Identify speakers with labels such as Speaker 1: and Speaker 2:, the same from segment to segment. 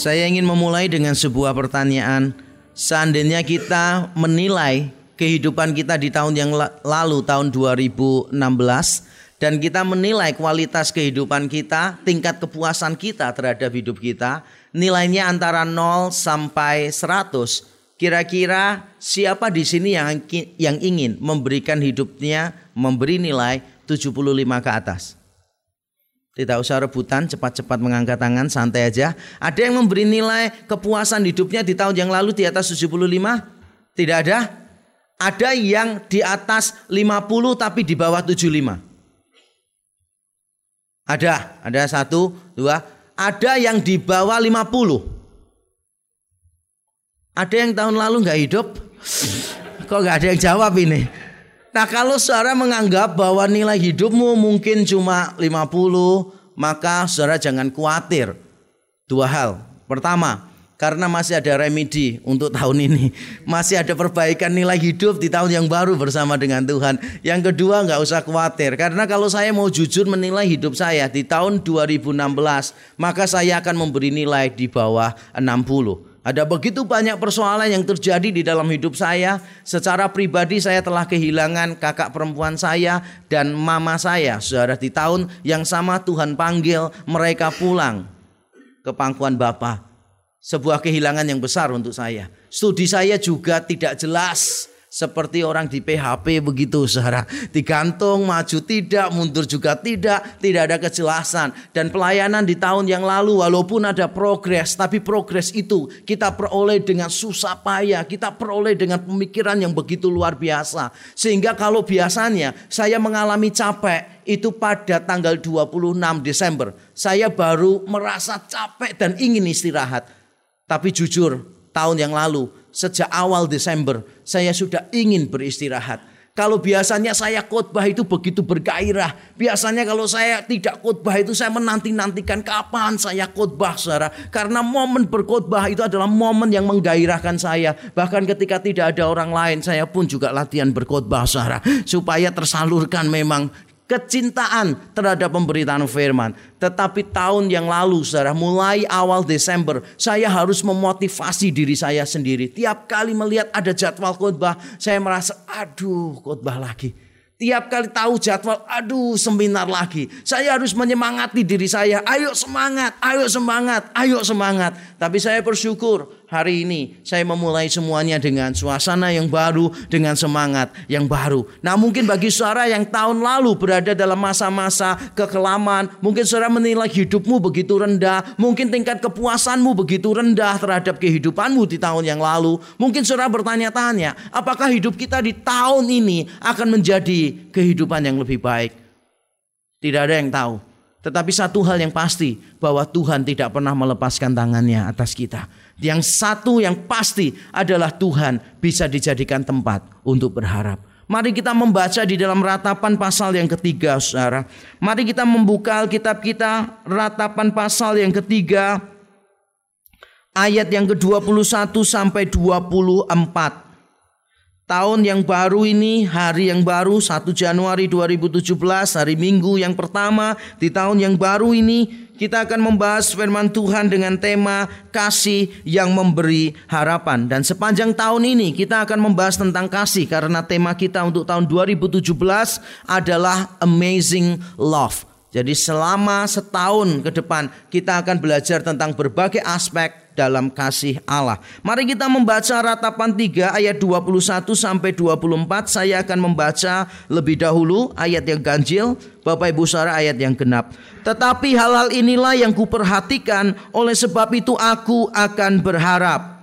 Speaker 1: Saya ingin memulai dengan sebuah pertanyaan. Seandainya kita menilai kehidupan kita di tahun yang lalu, tahun 2016, dan kita menilai kualitas kehidupan kita, tingkat kepuasan kita terhadap hidup kita, nilainya antara 0 sampai 100. Kira-kira siapa di sini yang yang ingin memberikan hidupnya memberi nilai 75 ke atas? Tidak usah rebutan, cepat-cepat mengangkat tangan, santai aja. Ada yang memberi nilai kepuasan hidupnya di tahun yang lalu di atas 75? Tidak ada. Ada yang di atas 50 tapi di bawah 75. Ada, ada satu, dua. Ada yang di bawah 50. Ada yang tahun lalu nggak hidup? Kok nggak ada yang jawab ini? Nah kalau saudara menganggap bahwa nilai hidupmu mungkin cuma 50, maka saudara jangan khawatir. Dua hal. Pertama, karena masih ada remedi untuk tahun ini. Masih ada perbaikan nilai hidup di tahun yang baru bersama dengan Tuhan. Yang kedua nggak usah khawatir. Karena kalau saya mau jujur menilai hidup saya di tahun 2016, maka saya akan memberi nilai di bawah 60. Ada begitu banyak persoalan yang terjadi di dalam hidup saya. Secara pribadi saya telah kehilangan kakak perempuan saya dan mama saya. Saudara di tahun yang sama Tuhan panggil mereka pulang ke pangkuan Bapa. Sebuah kehilangan yang besar untuk saya. Studi saya juga tidak jelas. Seperti orang di PHP begitu saudara. Digantung, maju tidak, mundur juga tidak. Tidak ada kejelasan. Dan pelayanan di tahun yang lalu walaupun ada progres. Tapi progres itu kita peroleh dengan susah payah. Kita peroleh dengan pemikiran yang begitu luar biasa. Sehingga kalau biasanya saya mengalami capek itu pada tanggal 26 Desember. Saya baru merasa capek dan ingin istirahat. Tapi jujur tahun yang lalu sejak awal Desember saya sudah ingin beristirahat. Kalau biasanya saya khotbah itu begitu bergairah. Biasanya kalau saya tidak khotbah itu saya menanti-nantikan kapan saya khotbah saudara. Karena momen berkhotbah itu adalah momen yang menggairahkan saya. Bahkan ketika tidak ada orang lain saya pun juga latihan berkhotbah saudara. Supaya tersalurkan memang kecintaan terhadap pemberitaan firman. Tetapi tahun yang lalu, saudara, mulai awal Desember, saya harus memotivasi diri saya sendiri. Tiap kali melihat ada jadwal khotbah, saya merasa, aduh, khotbah lagi. Tiap kali tahu jadwal, aduh seminar lagi. Saya harus menyemangati diri saya. Ayo semangat, ayo semangat, ayo semangat. Tapi saya bersyukur hari ini saya memulai semuanya dengan suasana yang baru, dengan semangat yang baru. Nah mungkin bagi saudara yang tahun lalu berada dalam masa-masa kekelaman, mungkin saudara menilai hidupmu begitu rendah, mungkin tingkat kepuasanmu begitu rendah terhadap kehidupanmu di tahun yang lalu. Mungkin saudara bertanya-tanya, apakah hidup kita di tahun ini akan menjadi kehidupan yang lebih baik? Tidak ada yang tahu. Tetapi satu hal yang pasti bahwa Tuhan tidak pernah melepaskan tangannya atas kita. Yang satu yang pasti adalah Tuhan bisa dijadikan tempat untuk berharap. Mari kita membaca di dalam ratapan pasal yang ketiga, saudara. Mari kita membuka Alkitab kita, ratapan pasal yang ketiga, ayat yang ke-21 sampai 24. Tahun yang baru ini, hari yang baru 1 Januari 2017, hari Minggu yang pertama di tahun yang baru ini, kita akan membahas firman Tuhan dengan tema kasih yang memberi harapan. Dan sepanjang tahun ini kita akan membahas tentang kasih karena tema kita untuk tahun 2017 adalah Amazing Love. Jadi selama setahun ke depan kita akan belajar tentang berbagai aspek dalam kasih Allah. Mari kita membaca ratapan 3 ayat 21 sampai 24. Saya akan membaca lebih dahulu ayat yang ganjil, Bapak Ibu Saudara ayat yang genap. Tetapi hal-hal inilah yang kuperhatikan, oleh sebab itu aku akan berharap.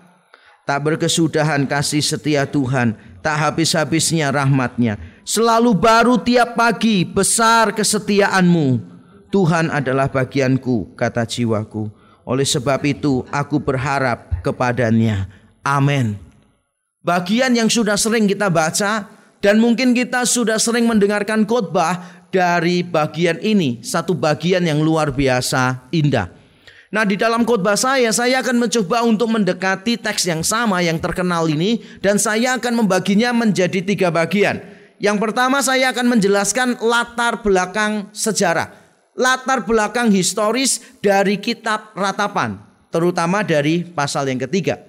Speaker 1: Tak berkesudahan kasih setia Tuhan, tak habis-habisnya rahmatnya. Selalu baru tiap pagi, besar kesetiaanmu. Tuhan adalah bagianku, kata jiwaku. Oleh sebab itu aku berharap kepadanya. Amin. Bagian yang sudah sering kita baca dan mungkin kita sudah sering mendengarkan khotbah dari bagian ini, satu bagian yang luar biasa indah. Nah, di dalam khotbah saya, saya akan mencoba untuk mendekati teks yang sama yang terkenal ini dan saya akan membaginya menjadi tiga bagian. Yang pertama saya akan menjelaskan latar belakang sejarah latar belakang historis dari kitab ratapan. terutama dari pasal yang ketiga.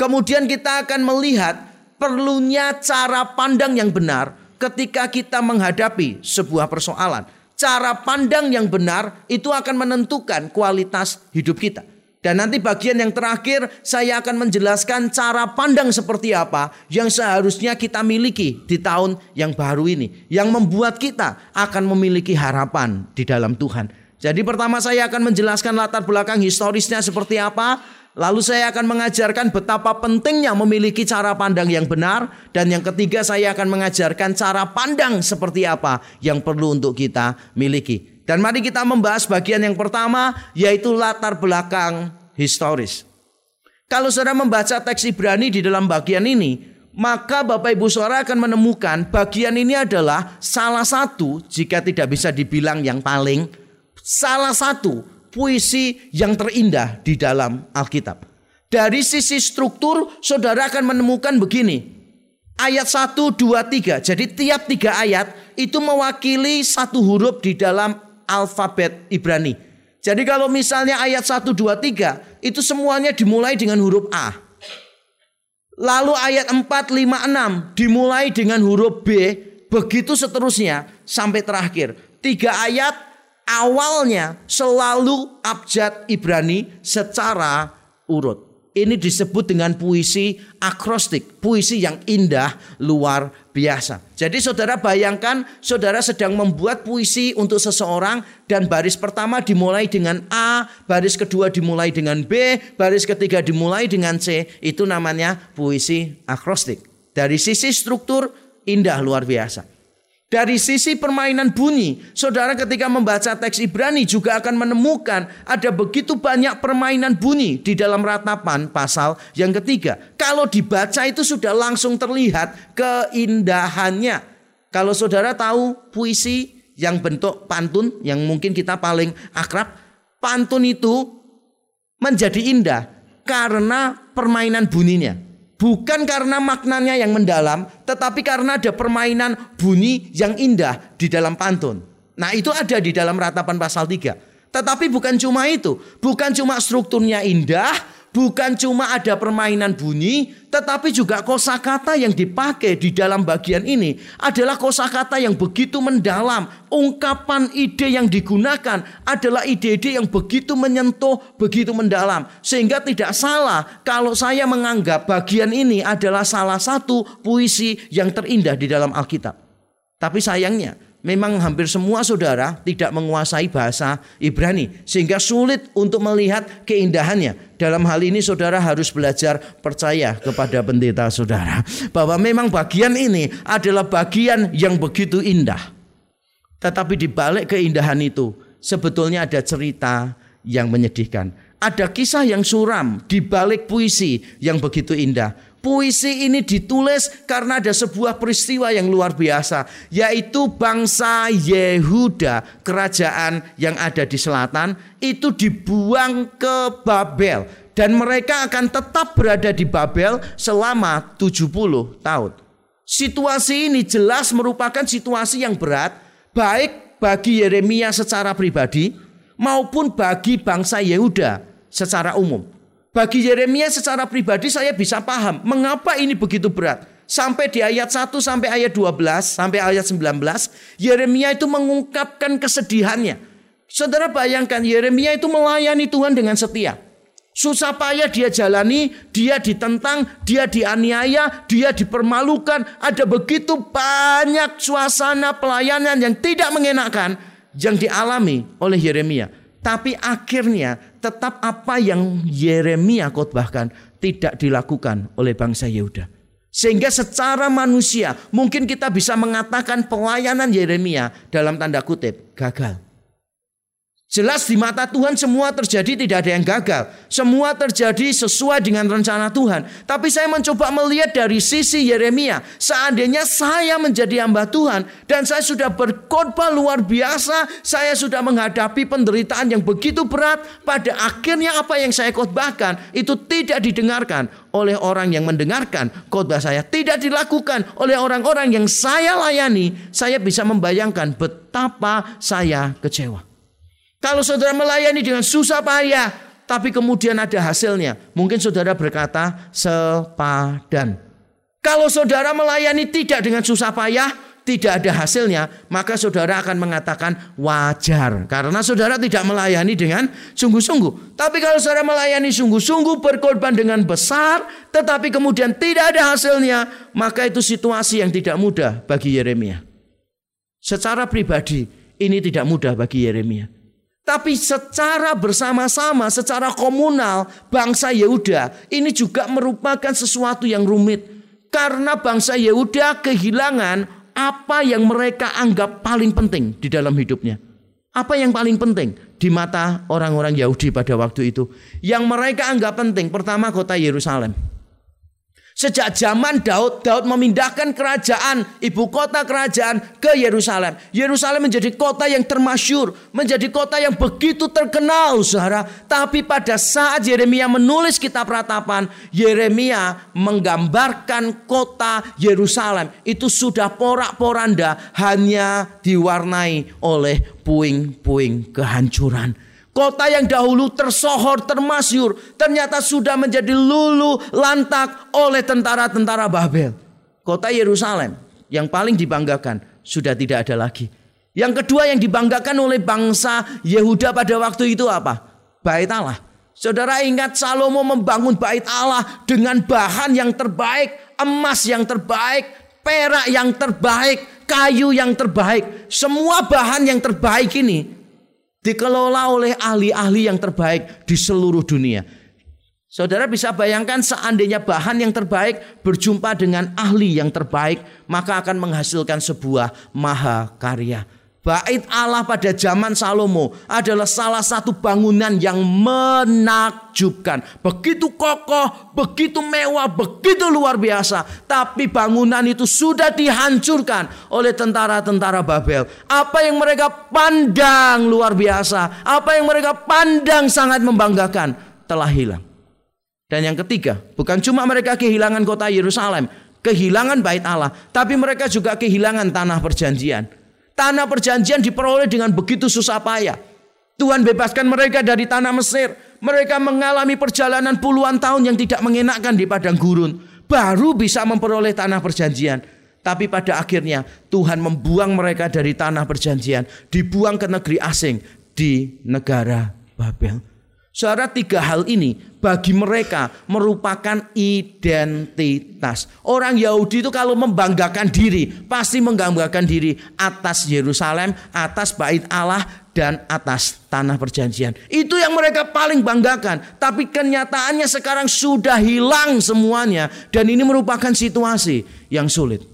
Speaker 1: Kemudian kita akan melihat perlunya cara pandang yang benar ketika kita menghadapi sebuah persoalan. Cara pandang yang benar itu akan menentukan kualitas hidup kita. Dan nanti bagian yang terakhir saya akan menjelaskan cara pandang seperti apa yang seharusnya kita miliki di tahun yang baru ini. Yang membuat kita akan memiliki harapan di dalam Tuhan. Jadi pertama saya akan menjelaskan latar belakang historisnya seperti apa. Lalu saya akan mengajarkan betapa pentingnya memiliki cara pandang yang benar. Dan yang ketiga saya akan mengajarkan cara pandang seperti apa yang perlu untuk kita miliki. Dan mari kita membahas bagian yang pertama yaitu latar belakang historis. Kalau saudara membaca teks Ibrani di dalam bagian ini, maka Bapak Ibu Saudara akan menemukan bagian ini adalah salah satu jika tidak bisa dibilang yang paling salah satu puisi yang terindah di dalam Alkitab. Dari sisi struktur saudara akan menemukan begini. Ayat 1, 2, 3. Jadi tiap tiga ayat itu mewakili satu huruf di dalam alfabet Ibrani. Jadi kalau misalnya ayat 1, 2, 3 itu semuanya dimulai dengan huruf A. Lalu ayat 4, 5, 6 dimulai dengan huruf B. Begitu seterusnya sampai terakhir. Tiga ayat awalnya selalu abjad Ibrani secara urut. Ini disebut dengan puisi akrostik, puisi yang indah luar biasa. Jadi saudara bayangkan saudara sedang membuat puisi untuk seseorang dan baris pertama dimulai dengan A, baris kedua dimulai dengan B, baris ketiga dimulai dengan C. Itu namanya puisi akrostik. Dari sisi struktur indah luar biasa. Dari sisi permainan bunyi, saudara ketika membaca teks Ibrani juga akan menemukan ada begitu banyak permainan bunyi di dalam ratapan pasal yang ketiga. Kalau dibaca itu sudah langsung terlihat keindahannya. Kalau saudara tahu puisi yang bentuk pantun yang mungkin kita paling akrab, pantun itu menjadi indah karena permainan bunyinya. Bukan karena maknanya yang mendalam, tetapi karena ada permainan bunyi yang indah di dalam pantun. Nah itu ada di dalam ratapan pasal 3. Tetapi bukan cuma itu. Bukan cuma strukturnya indah, bukan cuma ada permainan bunyi, tetapi juga kosakata yang dipakai di dalam bagian ini adalah kosakata yang begitu mendalam. Ungkapan ide yang digunakan adalah ide-ide yang begitu menyentuh, begitu mendalam, sehingga tidak salah kalau saya menganggap bagian ini adalah salah satu puisi yang terindah di dalam Alkitab. Tapi sayangnya, memang hampir semua saudara tidak menguasai bahasa Ibrani sehingga sulit untuk melihat keindahannya. Dalam hal ini saudara harus belajar percaya kepada pendeta saudara bahwa memang bagian ini adalah bagian yang begitu indah. Tetapi di balik keindahan itu sebetulnya ada cerita yang menyedihkan. Ada kisah yang suram di balik puisi yang begitu indah. Puisi ini ditulis karena ada sebuah peristiwa yang luar biasa, yaitu bangsa Yehuda, kerajaan yang ada di selatan, itu dibuang ke Babel dan mereka akan tetap berada di Babel selama 70 tahun. Situasi ini jelas merupakan situasi yang berat baik bagi Yeremia secara pribadi maupun bagi bangsa Yehuda secara umum. Bagi Yeremia secara pribadi saya bisa paham mengapa ini begitu berat. Sampai di ayat 1 sampai ayat 12 sampai ayat 19 Yeremia itu mengungkapkan kesedihannya. Saudara bayangkan Yeremia itu melayani Tuhan dengan setia. Susah payah dia jalani, dia ditentang, dia dianiaya, dia dipermalukan. Ada begitu banyak suasana pelayanan yang tidak mengenakan yang dialami oleh Yeremia. Tapi akhirnya tetap apa yang Yeremia khotbahkan tidak dilakukan oleh bangsa Yehuda. Sehingga secara manusia mungkin kita bisa mengatakan pelayanan Yeremia dalam tanda kutip gagal. Jelas di mata Tuhan semua terjadi tidak ada yang gagal. Semua terjadi sesuai dengan rencana Tuhan. Tapi saya mencoba melihat dari sisi Yeremia. Seandainya saya menjadi hamba Tuhan. Dan saya sudah berkorban luar biasa. Saya sudah menghadapi penderitaan yang begitu berat. Pada akhirnya apa yang saya khotbahkan itu tidak didengarkan oleh orang yang mendengarkan khotbah saya. Tidak dilakukan oleh orang-orang yang saya layani. Saya bisa membayangkan betapa saya kecewa. Kalau saudara melayani dengan susah payah, tapi kemudian ada hasilnya. Mungkin saudara berkata sepadan. Kalau saudara melayani tidak dengan susah payah, tidak ada hasilnya, maka saudara akan mengatakan wajar. Karena saudara tidak melayani dengan sungguh-sungguh. Tapi kalau saudara melayani sungguh-sungguh, berkorban dengan besar, tetapi kemudian tidak ada hasilnya, maka itu situasi yang tidak mudah bagi Yeremia. Secara pribadi, ini tidak mudah bagi Yeremia. Tapi secara bersama-sama, secara komunal, bangsa Yehuda ini juga merupakan sesuatu yang rumit. Karena bangsa Yehuda kehilangan apa yang mereka anggap paling penting di dalam hidupnya. Apa yang paling penting di mata orang-orang Yahudi pada waktu itu? Yang mereka anggap penting, pertama kota Yerusalem. Sejak zaman Daud, Daud memindahkan kerajaan, ibu kota kerajaan ke Yerusalem. Yerusalem menjadi kota yang termasyur, menjadi kota yang begitu terkenal, saudara. Tapi pada saat Yeremia menulis kitab ratapan, Yeremia menggambarkan kota Yerusalem itu sudah porak-poranda, hanya diwarnai oleh puing-puing kehancuran. Kota yang dahulu tersohor, termasyur, ternyata sudah menjadi lulu lantak oleh tentara-tentara Babel. Kota Yerusalem yang paling dibanggakan sudah tidak ada lagi. Yang kedua yang dibanggakan oleh bangsa Yehuda pada waktu itu apa? Bait Allah. Saudara ingat Salomo membangun bait Allah dengan bahan yang terbaik, emas yang terbaik, perak yang terbaik, kayu yang terbaik. Semua bahan yang terbaik ini dikelola oleh ahli-ahli yang terbaik di seluruh dunia. Saudara bisa bayangkan seandainya bahan yang terbaik berjumpa dengan ahli yang terbaik, maka akan menghasilkan sebuah mahakarya. Bait Allah pada zaman Salomo adalah salah satu bangunan yang menakjubkan. Begitu kokoh, begitu mewah, begitu luar biasa. Tapi bangunan itu sudah dihancurkan oleh tentara-tentara Babel. Apa yang mereka pandang luar biasa, apa yang mereka pandang sangat membanggakan telah hilang. Dan yang ketiga, bukan cuma mereka kehilangan kota Yerusalem, kehilangan bait Allah, tapi mereka juga kehilangan tanah perjanjian. Tanah perjanjian diperoleh dengan begitu susah payah. Tuhan bebaskan mereka dari tanah Mesir. Mereka mengalami perjalanan puluhan tahun yang tidak mengenakkan di padang gurun. Baru bisa memperoleh tanah perjanjian. Tapi pada akhirnya Tuhan membuang mereka dari tanah perjanjian. Dibuang ke negeri asing di negara Babel. Saudara tiga hal ini bagi mereka merupakan identitas. Orang Yahudi itu kalau membanggakan diri pasti membanggakan diri atas Yerusalem, atas bait Allah dan atas tanah perjanjian. Itu yang mereka paling banggakan. Tapi kenyataannya sekarang sudah hilang semuanya dan ini merupakan situasi yang sulit.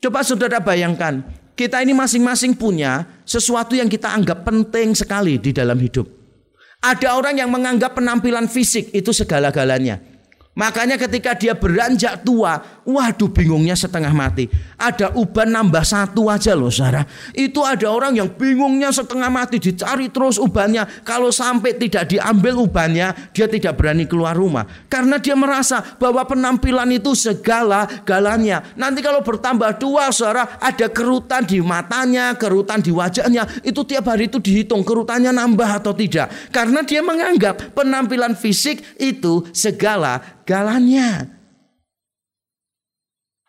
Speaker 1: Coba saudara bayangkan, kita ini masing-masing punya sesuatu yang kita anggap penting sekali di dalam hidup. Ada orang yang menganggap penampilan fisik itu segala-galanya. Makanya ketika dia beranjak tua, waduh bingungnya setengah mati. Ada uban nambah satu aja loh Sarah. Itu ada orang yang bingungnya setengah mati, dicari terus ubannya. Kalau sampai tidak diambil ubannya, dia tidak berani keluar rumah. Karena dia merasa bahwa penampilan itu segala galanya. Nanti kalau bertambah tua Sarah, ada kerutan di matanya, kerutan di wajahnya. Itu tiap hari itu dihitung kerutannya nambah atau tidak. Karena dia menganggap penampilan fisik itu segala galanya.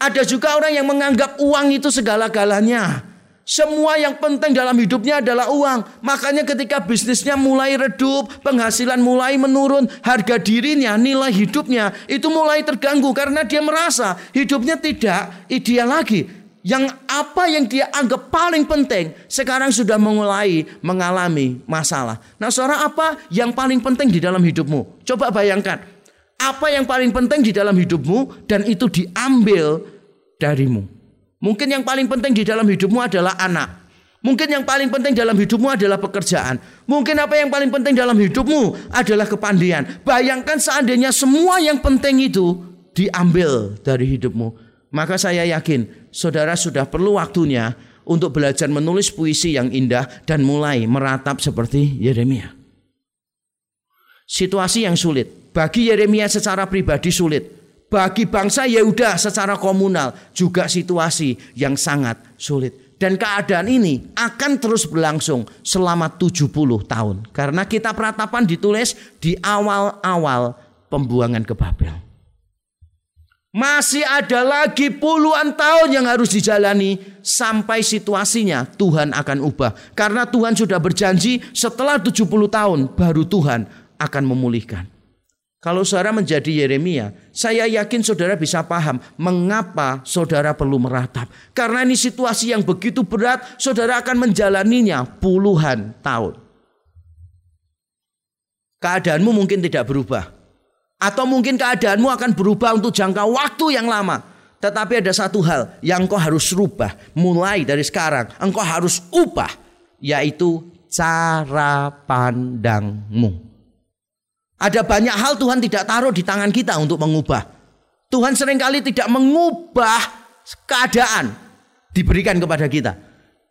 Speaker 1: Ada juga orang yang menganggap uang itu segala-galanya. Semua yang penting dalam hidupnya adalah uang. Makanya ketika bisnisnya mulai redup, penghasilan mulai menurun, harga dirinya, nilai hidupnya itu mulai terganggu karena dia merasa hidupnya tidak ideal lagi. Yang apa yang dia anggap paling penting sekarang sudah mulai mengalami masalah. Nah, saudara apa yang paling penting di dalam hidupmu? Coba bayangkan apa yang paling penting di dalam hidupmu dan itu diambil darimu. Mungkin yang paling penting di dalam hidupmu adalah anak. Mungkin yang paling penting dalam hidupmu adalah pekerjaan. Mungkin apa yang paling penting dalam hidupmu adalah kepandian. Bayangkan seandainya semua yang penting itu diambil dari hidupmu. Maka saya yakin saudara sudah perlu waktunya untuk belajar menulis puisi yang indah dan mulai meratap seperti Yeremia. Situasi yang sulit, bagi Yeremia secara pribadi sulit. Bagi bangsa Yehuda secara komunal juga situasi yang sangat sulit. Dan keadaan ini akan terus berlangsung selama 70 tahun. Karena kita peratapan ditulis di awal-awal pembuangan ke Babel. Masih ada lagi puluhan tahun yang harus dijalani sampai situasinya Tuhan akan ubah. Karena Tuhan sudah berjanji setelah 70 tahun baru Tuhan akan memulihkan. Kalau saudara menjadi Yeremia, saya yakin saudara bisa paham mengapa saudara perlu meratap. Karena ini situasi yang begitu berat, saudara akan menjalaninya puluhan tahun. Keadaanmu mungkin tidak berubah. Atau mungkin keadaanmu akan berubah untuk jangka waktu yang lama. Tetapi ada satu hal yang engkau harus rubah mulai dari sekarang. Engkau harus ubah yaitu cara pandangmu. Ada banyak hal Tuhan tidak taruh di tangan kita untuk mengubah. Tuhan sering kali tidak mengubah keadaan diberikan kepada kita.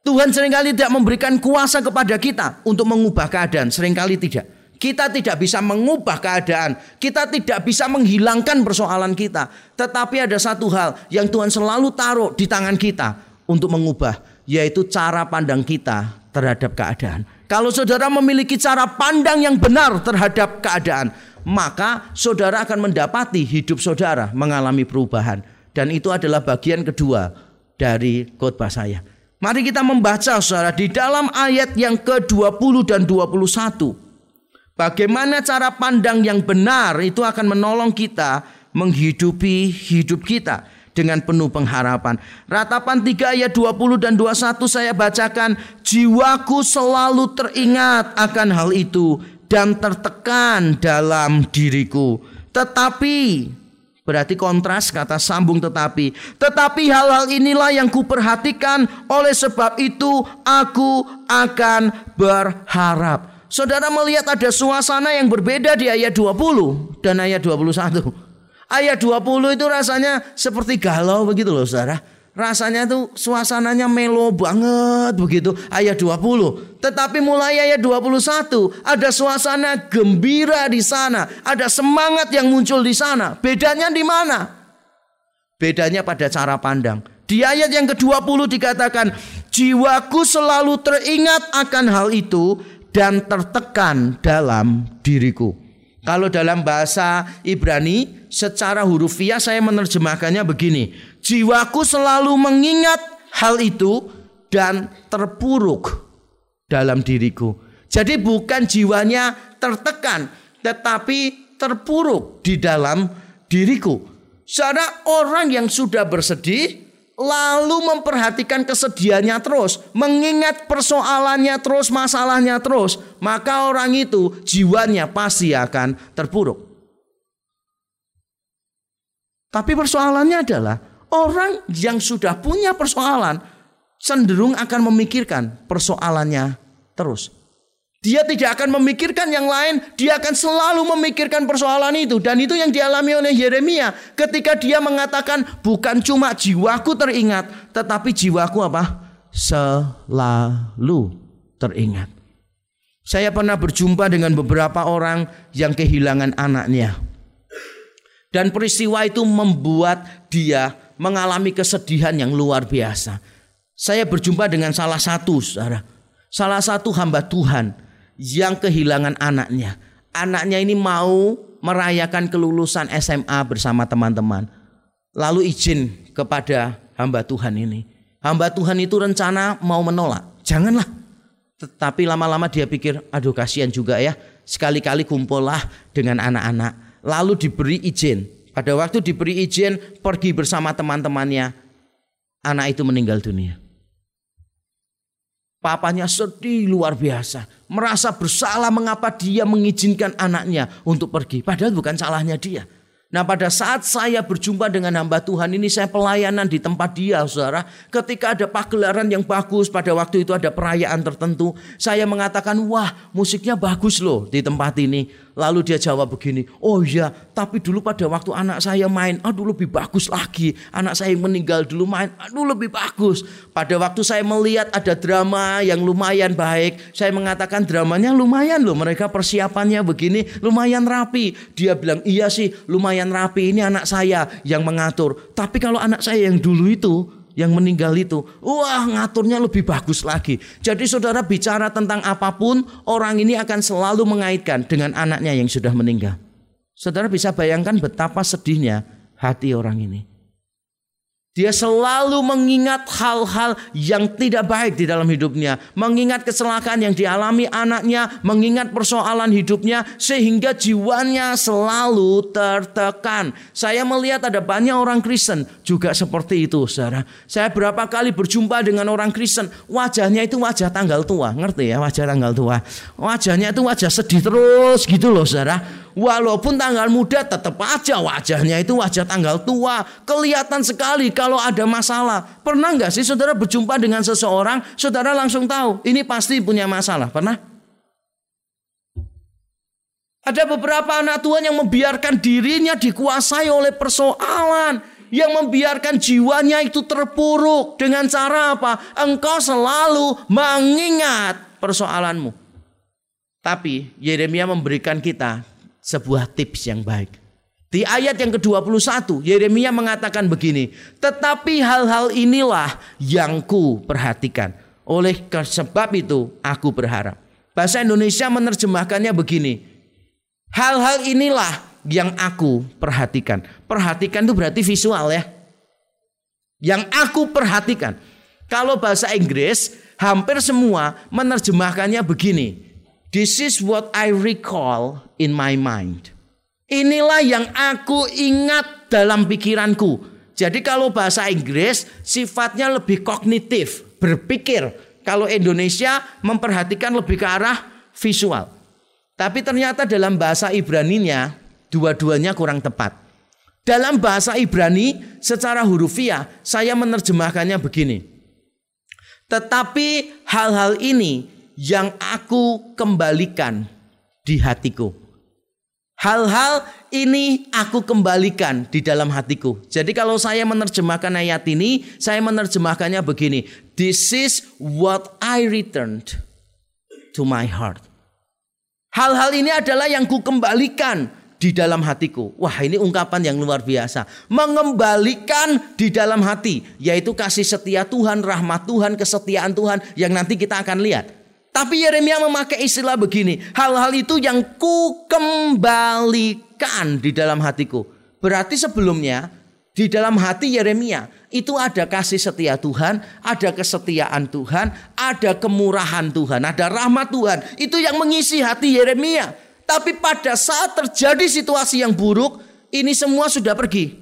Speaker 1: Tuhan sering kali tidak memberikan kuasa kepada kita untuk mengubah keadaan. Seringkali tidak. Kita tidak bisa mengubah keadaan. Kita tidak bisa menghilangkan persoalan kita. Tetapi ada satu hal yang Tuhan selalu taruh di tangan kita untuk mengubah. Yaitu cara pandang kita terhadap keadaan. Kalau saudara memiliki cara pandang yang benar terhadap keadaan, maka saudara akan mendapati hidup saudara mengalami perubahan. Dan itu adalah bagian kedua dari khotbah saya. Mari kita membaca saudara di dalam ayat yang ke-20 dan 21. Bagaimana cara pandang yang benar itu akan menolong kita menghidupi hidup kita dengan penuh pengharapan. Ratapan 3 ayat 20 dan 21 saya bacakan. Jiwaku selalu teringat akan hal itu dan tertekan dalam diriku. Tetapi Berarti kontras kata sambung tetapi. Tetapi hal-hal inilah yang kuperhatikan oleh sebab itu aku akan berharap. Saudara melihat ada suasana yang berbeda di ayat 20 dan ayat 21. Ayat 20 itu rasanya seperti galau begitu loh saudara. Rasanya tuh suasananya melo banget begitu ayat 20. Tetapi mulai ayat 21 ada suasana gembira di sana, ada semangat yang muncul di sana. Bedanya di mana? Bedanya pada cara pandang. Di ayat yang ke-20 dikatakan, "Jiwaku selalu teringat akan hal itu dan tertekan dalam diriku." Kalau dalam bahasa Ibrani secara hurufiah saya menerjemahkannya begini. Jiwaku selalu mengingat hal itu dan terpuruk dalam diriku. Jadi bukan jiwanya tertekan tetapi terpuruk di dalam diriku. Saudara orang yang sudah bersedih lalu memperhatikan kesedihannya terus, mengingat persoalannya terus, masalahnya terus, maka orang itu jiwanya pasti akan terpuruk. Tapi persoalannya adalah orang yang sudah punya persoalan cenderung akan memikirkan persoalannya terus. Dia tidak akan memikirkan yang lain, dia akan selalu memikirkan persoalan itu dan itu yang dialami oleh Yeremia ketika dia mengatakan bukan cuma jiwaku teringat, tetapi jiwaku apa? selalu teringat. Saya pernah berjumpa dengan beberapa orang yang kehilangan anaknya. Dan peristiwa itu membuat dia mengalami kesedihan yang luar biasa. Saya berjumpa dengan salah satu saudara, salah satu hamba Tuhan yang kehilangan anaknya. Anaknya ini mau merayakan kelulusan SMA bersama teman-teman. Lalu izin kepada hamba Tuhan ini. Hamba Tuhan itu rencana mau menolak. Janganlah. Tetapi lama-lama dia pikir, aduh kasihan juga ya. Sekali-kali kumpullah dengan anak-anak. Lalu diberi izin. Pada waktu diberi izin pergi bersama teman-temannya. Anak itu meninggal dunia. Papanya sedih luar biasa. Merasa bersalah mengapa dia mengizinkan anaknya untuk pergi. Padahal bukan salahnya dia. Nah pada saat saya berjumpa dengan hamba Tuhan ini saya pelayanan di tempat dia saudara. Ketika ada pagelaran yang bagus pada waktu itu ada perayaan tertentu. Saya mengatakan wah musiknya bagus loh di tempat ini. Lalu dia jawab begini, oh iya tapi dulu pada waktu anak saya main, aduh lebih bagus lagi. Anak saya meninggal dulu main, aduh lebih bagus. Pada waktu saya melihat ada drama yang lumayan baik, saya mengatakan dramanya lumayan loh. Mereka persiapannya begini, lumayan rapi. Dia bilang, iya sih lumayan rapi, ini anak saya yang mengatur. Tapi kalau anak saya yang dulu itu, yang meninggal itu. Wah, ngaturnya lebih bagus lagi. Jadi saudara bicara tentang apa pun, orang ini akan selalu mengaitkan dengan anaknya yang sudah meninggal. Saudara bisa bayangkan betapa sedihnya hati orang ini. Dia selalu mengingat hal-hal yang tidak baik di dalam hidupnya, mengingat kecelakaan yang dialami anaknya, mengingat persoalan hidupnya, sehingga jiwanya selalu tertekan. Saya melihat ada banyak orang Kristen juga seperti itu, saudara. Saya berapa kali berjumpa dengan orang Kristen, wajahnya itu wajah tanggal tua, ngerti ya, wajah tanggal tua. Wajahnya itu wajah sedih terus gitu loh, saudara. Walaupun tanggal muda tetap aja wajahnya itu wajah tanggal tua. Kelihatan sekali kalau ada masalah. Pernah nggak sih saudara berjumpa dengan seseorang, saudara langsung tahu ini pasti punya masalah. Pernah? Ada beberapa anak Tuhan yang membiarkan dirinya dikuasai oleh persoalan. Yang membiarkan jiwanya itu terpuruk. Dengan cara apa? Engkau selalu mengingat persoalanmu. Tapi Yeremia memberikan kita sebuah tips yang baik. Di ayat yang ke-21 Yeremia mengatakan begini, "Tetapi hal-hal inilah yang ku perhatikan. Oleh sebab itu aku berharap." Bahasa Indonesia menerjemahkannya begini, "Hal-hal inilah yang aku perhatikan." Perhatikan itu berarti visual ya. Yang aku perhatikan. Kalau bahasa Inggris hampir semua menerjemahkannya begini. This is what I recall in my mind. Inilah yang aku ingat dalam pikiranku. Jadi kalau bahasa Inggris sifatnya lebih kognitif, berpikir. Kalau Indonesia memperhatikan lebih ke arah visual. Tapi ternyata dalam bahasa Ibrani-nya dua-duanya kurang tepat. Dalam bahasa Ibrani secara hurufiah saya menerjemahkannya begini. Tetapi hal-hal ini yang aku kembalikan di hatiku. Hal-hal ini aku kembalikan di dalam hatiku. Jadi kalau saya menerjemahkan ayat ini, saya menerjemahkannya begini. This is what I returned to my heart. Hal-hal ini adalah yang ku kembalikan di dalam hatiku. Wah ini ungkapan yang luar biasa. Mengembalikan di dalam hati. Yaitu kasih setia Tuhan, rahmat Tuhan, kesetiaan Tuhan. Yang nanti kita akan lihat. Tapi Yeremia memakai istilah begini, hal-hal itu yang ku kembalikan di dalam hatiku. Berarti sebelumnya di dalam hati Yeremia itu ada kasih setia Tuhan, ada kesetiaan Tuhan, ada kemurahan Tuhan, ada rahmat Tuhan. Itu yang mengisi hati Yeremia. Tapi pada saat terjadi situasi yang buruk, ini semua sudah pergi.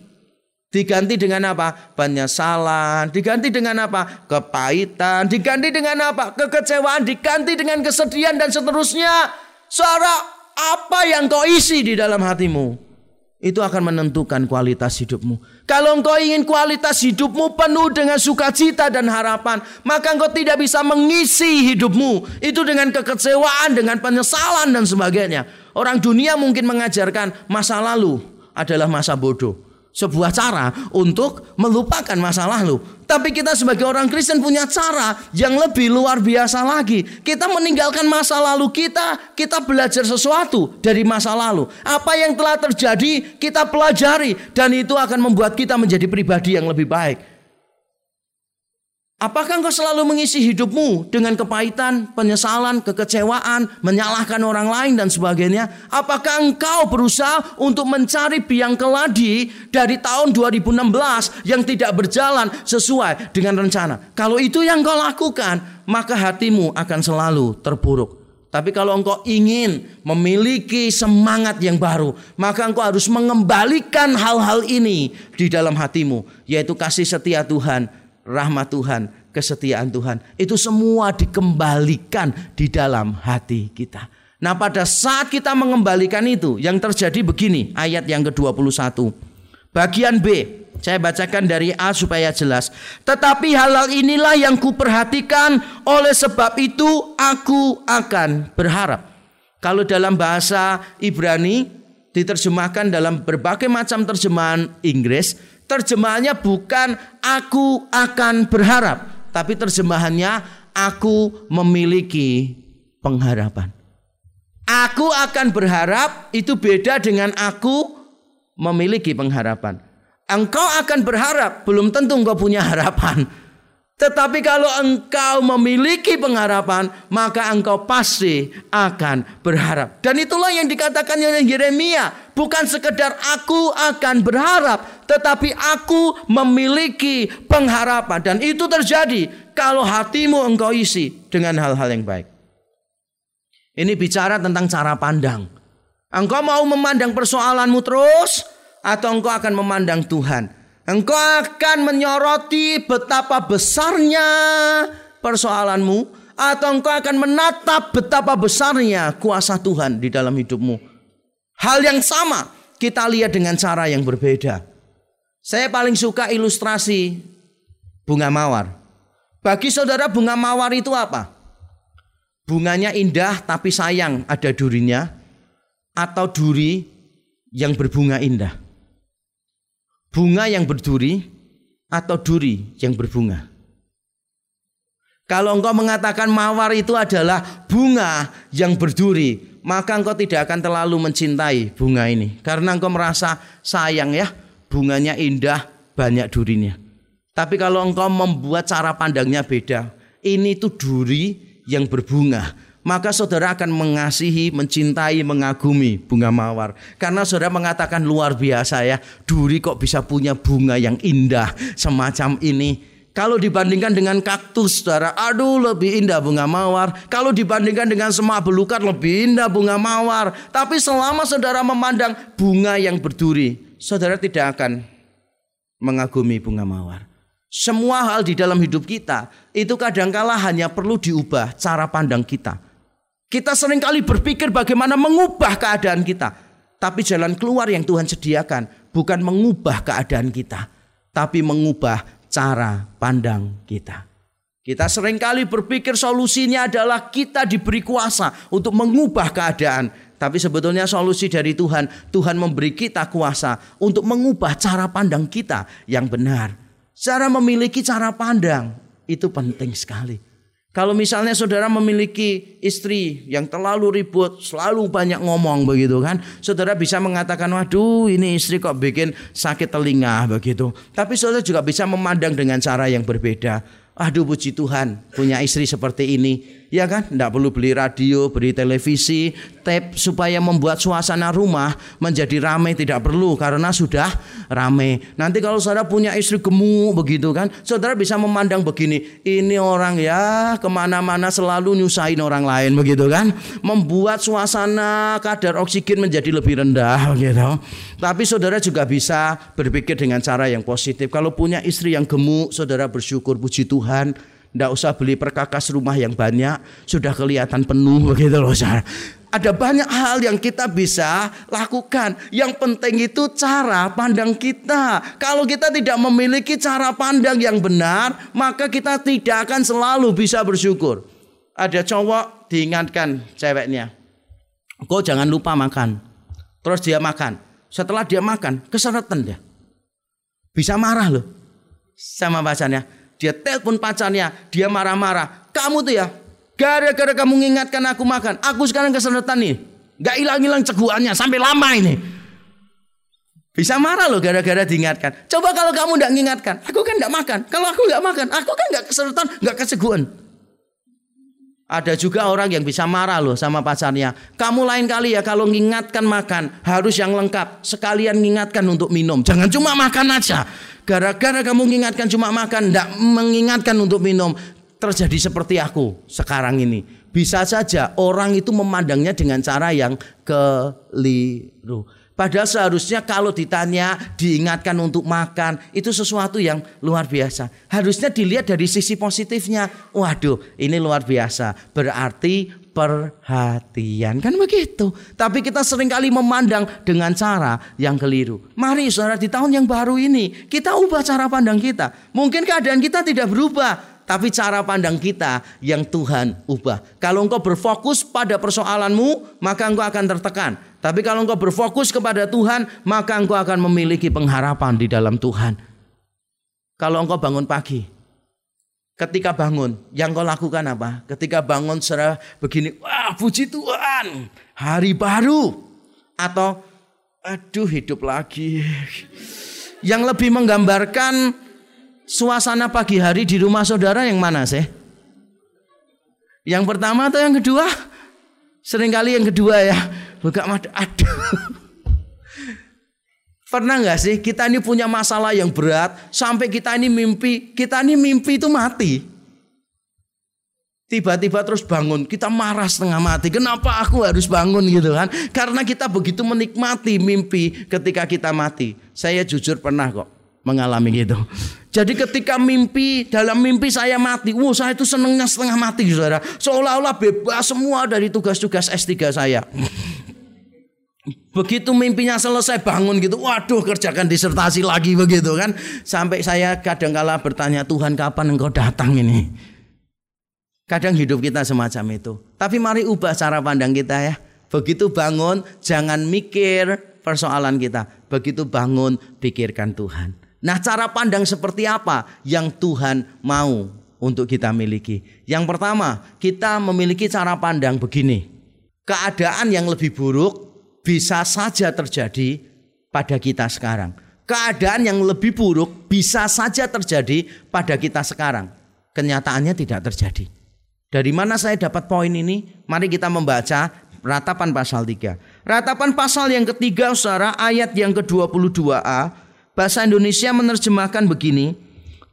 Speaker 1: Diganti dengan apa? Penyesalan. Diganti dengan apa? Kepahitan. Diganti dengan apa? Kekecewaan. Diganti dengan kesedihan dan seterusnya. Suara apa yang kau isi di dalam hatimu? Itu akan menentukan kualitas hidupmu. Kalau engkau ingin kualitas hidupmu penuh dengan sukacita dan harapan, maka engkau tidak bisa mengisi hidupmu. Itu dengan kekecewaan, dengan penyesalan dan sebagainya. Orang dunia mungkin mengajarkan masa lalu adalah masa bodoh sebuah cara untuk melupakan masa lalu. Tapi kita sebagai orang Kristen punya cara yang lebih luar biasa lagi. Kita meninggalkan masa lalu kita, kita belajar sesuatu dari masa lalu. Apa yang telah terjadi kita pelajari dan itu akan membuat kita menjadi pribadi yang lebih baik. Apakah engkau selalu mengisi hidupmu dengan kepahitan, penyesalan, kekecewaan, menyalahkan orang lain dan sebagainya? Apakah engkau berusaha untuk mencari biang keladi dari tahun 2016 yang tidak berjalan sesuai dengan rencana? Kalau itu yang kau lakukan, maka hatimu akan selalu terpuruk. Tapi kalau engkau ingin memiliki semangat yang baru, maka engkau harus mengembalikan hal-hal ini di dalam hatimu, yaitu kasih setia Tuhan, rahmat Tuhan, kesetiaan Tuhan. Itu semua dikembalikan di dalam hati kita. Nah pada saat kita mengembalikan itu yang terjadi begini ayat yang ke-21. Bagian B saya bacakan dari A supaya jelas. Tetapi halal inilah yang kuperhatikan oleh sebab itu aku akan berharap. Kalau dalam bahasa Ibrani diterjemahkan dalam berbagai macam terjemahan Inggris terjemahannya bukan aku akan berharap, tapi terjemahannya aku memiliki pengharapan. Aku akan berharap itu beda dengan aku memiliki pengharapan. Engkau akan berharap, belum tentu engkau punya harapan. Tetapi kalau engkau memiliki pengharapan, maka engkau pasti akan berharap. Dan itulah yang dikatakan oleh Yeremia. Bukan sekedar aku akan berharap, tetapi aku memiliki pengharapan. Dan itu terjadi kalau hatimu engkau isi dengan hal-hal yang baik. Ini bicara tentang cara pandang. Engkau mau memandang persoalanmu terus, atau engkau akan memandang Tuhan. Engkau akan menyoroti betapa besarnya persoalanmu atau engkau akan menatap betapa besarnya kuasa Tuhan di dalam hidupmu. Hal yang sama kita lihat dengan cara yang berbeda. Saya paling suka ilustrasi bunga mawar. Bagi saudara bunga mawar itu apa? Bunganya indah tapi sayang ada durinya atau duri yang berbunga indah bunga yang berduri atau duri yang berbunga. Kalau engkau mengatakan mawar itu adalah bunga yang berduri, maka engkau tidak akan terlalu mencintai bunga ini. Karena engkau merasa sayang ya, bunganya indah, banyak durinya. Tapi kalau engkau membuat cara pandangnya beda, ini tuh duri yang berbunga maka saudara akan mengasihi, mencintai, mengagumi bunga mawar. Karena saudara mengatakan luar biasa ya, duri kok bisa punya bunga yang indah semacam ini. Kalau dibandingkan dengan kaktus, saudara, aduh lebih indah bunga mawar. Kalau dibandingkan dengan semak belukar, lebih indah bunga mawar. Tapi selama saudara memandang bunga yang berduri, saudara tidak akan mengagumi bunga mawar. Semua hal di dalam hidup kita itu kadangkala hanya perlu diubah cara pandang kita. Kita sering kali berpikir bagaimana mengubah keadaan kita. Tapi jalan keluar yang Tuhan sediakan bukan mengubah keadaan kita. Tapi mengubah cara pandang kita. Kita sering kali berpikir solusinya adalah kita diberi kuasa untuk mengubah keadaan. Tapi sebetulnya solusi dari Tuhan, Tuhan memberi kita kuasa untuk mengubah cara pandang kita yang benar. Cara memiliki cara pandang itu penting sekali. Kalau misalnya saudara memiliki istri yang terlalu ribut, selalu banyak ngomong begitu kan, saudara bisa mengatakan, waduh ini istri kok bikin sakit telinga begitu. Tapi saudara juga bisa memandang dengan cara yang berbeda. Aduh puji Tuhan punya istri seperti ini. Ya kan? Tidak perlu beli radio, beli televisi, tape supaya membuat suasana rumah menjadi ramai tidak perlu karena sudah ramai. Nanti kalau saudara punya istri gemuk begitu kan, saudara bisa memandang begini, ini orang ya ke mana-mana selalu nyusahin orang lain begitu kan, membuat suasana kadar oksigen menjadi lebih rendah begitu. Tapi saudara juga bisa berpikir dengan cara yang positif. Kalau punya istri yang gemuk, saudara bersyukur puji Tuhan tidak usah beli perkakas rumah yang banyak, sudah kelihatan penuh begitu loh. Ada banyak hal yang kita bisa lakukan. Yang penting itu cara pandang kita. Kalau kita tidak memiliki cara pandang yang benar, maka kita tidak akan selalu bisa bersyukur. Ada cowok diingatkan ceweknya, kau jangan lupa makan. Terus dia makan. Setelah dia makan, keseretan dia. Bisa marah loh sama pacarnya dia telepon pacarnya, dia marah-marah. Kamu tuh ya, gara-gara kamu mengingatkan aku makan, aku sekarang keseretan nih. Gak hilang-hilang ceguannya sampai lama ini. Bisa marah loh gara-gara diingatkan. Coba kalau kamu tidak mengingatkan, aku kan tidak makan. Kalau aku nggak makan, aku kan nggak keseretan, nggak keseguan. Ada juga orang yang bisa marah loh sama pacarnya. Kamu lain kali ya kalau mengingatkan makan harus yang lengkap. Sekalian mengingatkan untuk minum. Jangan cuma makan aja. Gara-gara kamu mengingatkan cuma makan, tidak mengingatkan untuk minum, terjadi seperti aku sekarang ini. Bisa saja orang itu memandangnya dengan cara yang keliru. Padahal seharusnya kalau ditanya diingatkan untuk makan itu sesuatu yang luar biasa. Harusnya dilihat dari sisi positifnya. Waduh ini luar biasa. Berarti perhatian. Kan begitu. Tapi kita sering kali memandang dengan cara yang keliru. Mari saudara di tahun yang baru ini kita ubah cara pandang kita. Mungkin keadaan kita tidak berubah. Tapi cara pandang kita yang Tuhan ubah. Kalau engkau berfokus pada persoalanmu maka engkau akan tertekan. Tapi kalau engkau berfokus kepada Tuhan, maka engkau akan memiliki pengharapan di dalam Tuhan. Kalau engkau bangun pagi, ketika bangun, yang kau lakukan apa? Ketika bangun secara begini, wah puji Tuhan, hari baru. Atau, aduh hidup lagi. Yang lebih menggambarkan suasana pagi hari di rumah saudara yang mana sih? Yang pertama atau yang kedua? Seringkali yang kedua ya. Mata. Aduh. Pernah nggak sih kita ini punya masalah yang berat sampai kita ini mimpi, kita ini mimpi itu mati. Tiba-tiba terus bangun, kita marah setengah mati. Kenapa aku harus bangun gitu kan? Karena kita begitu menikmati mimpi ketika kita mati. Saya jujur pernah kok mengalami gitu. Jadi ketika mimpi, dalam mimpi saya mati. Wow saya itu senengnya setengah mati saudara. Seolah-olah bebas semua dari tugas-tugas S3 saya. Begitu mimpinya selesai bangun gitu, waduh kerjakan disertasi lagi begitu kan. Sampai saya kadang-kala bertanya Tuhan kapan engkau datang ini. Kadang hidup kita semacam itu. Tapi mari ubah cara pandang kita ya. Begitu bangun jangan mikir persoalan kita. Begitu bangun pikirkan Tuhan. Nah cara pandang seperti apa yang Tuhan mau untuk kita miliki. Yang pertama kita memiliki cara pandang begini. Keadaan yang lebih buruk bisa saja terjadi pada kita sekarang. Keadaan yang lebih buruk bisa saja terjadi pada kita sekarang. Kenyataannya tidak terjadi. Dari mana saya dapat poin ini? Mari kita membaca ratapan pasal 3. Ratapan pasal yang ketiga saudara ayat yang ke-22a. Bahasa Indonesia menerjemahkan begini.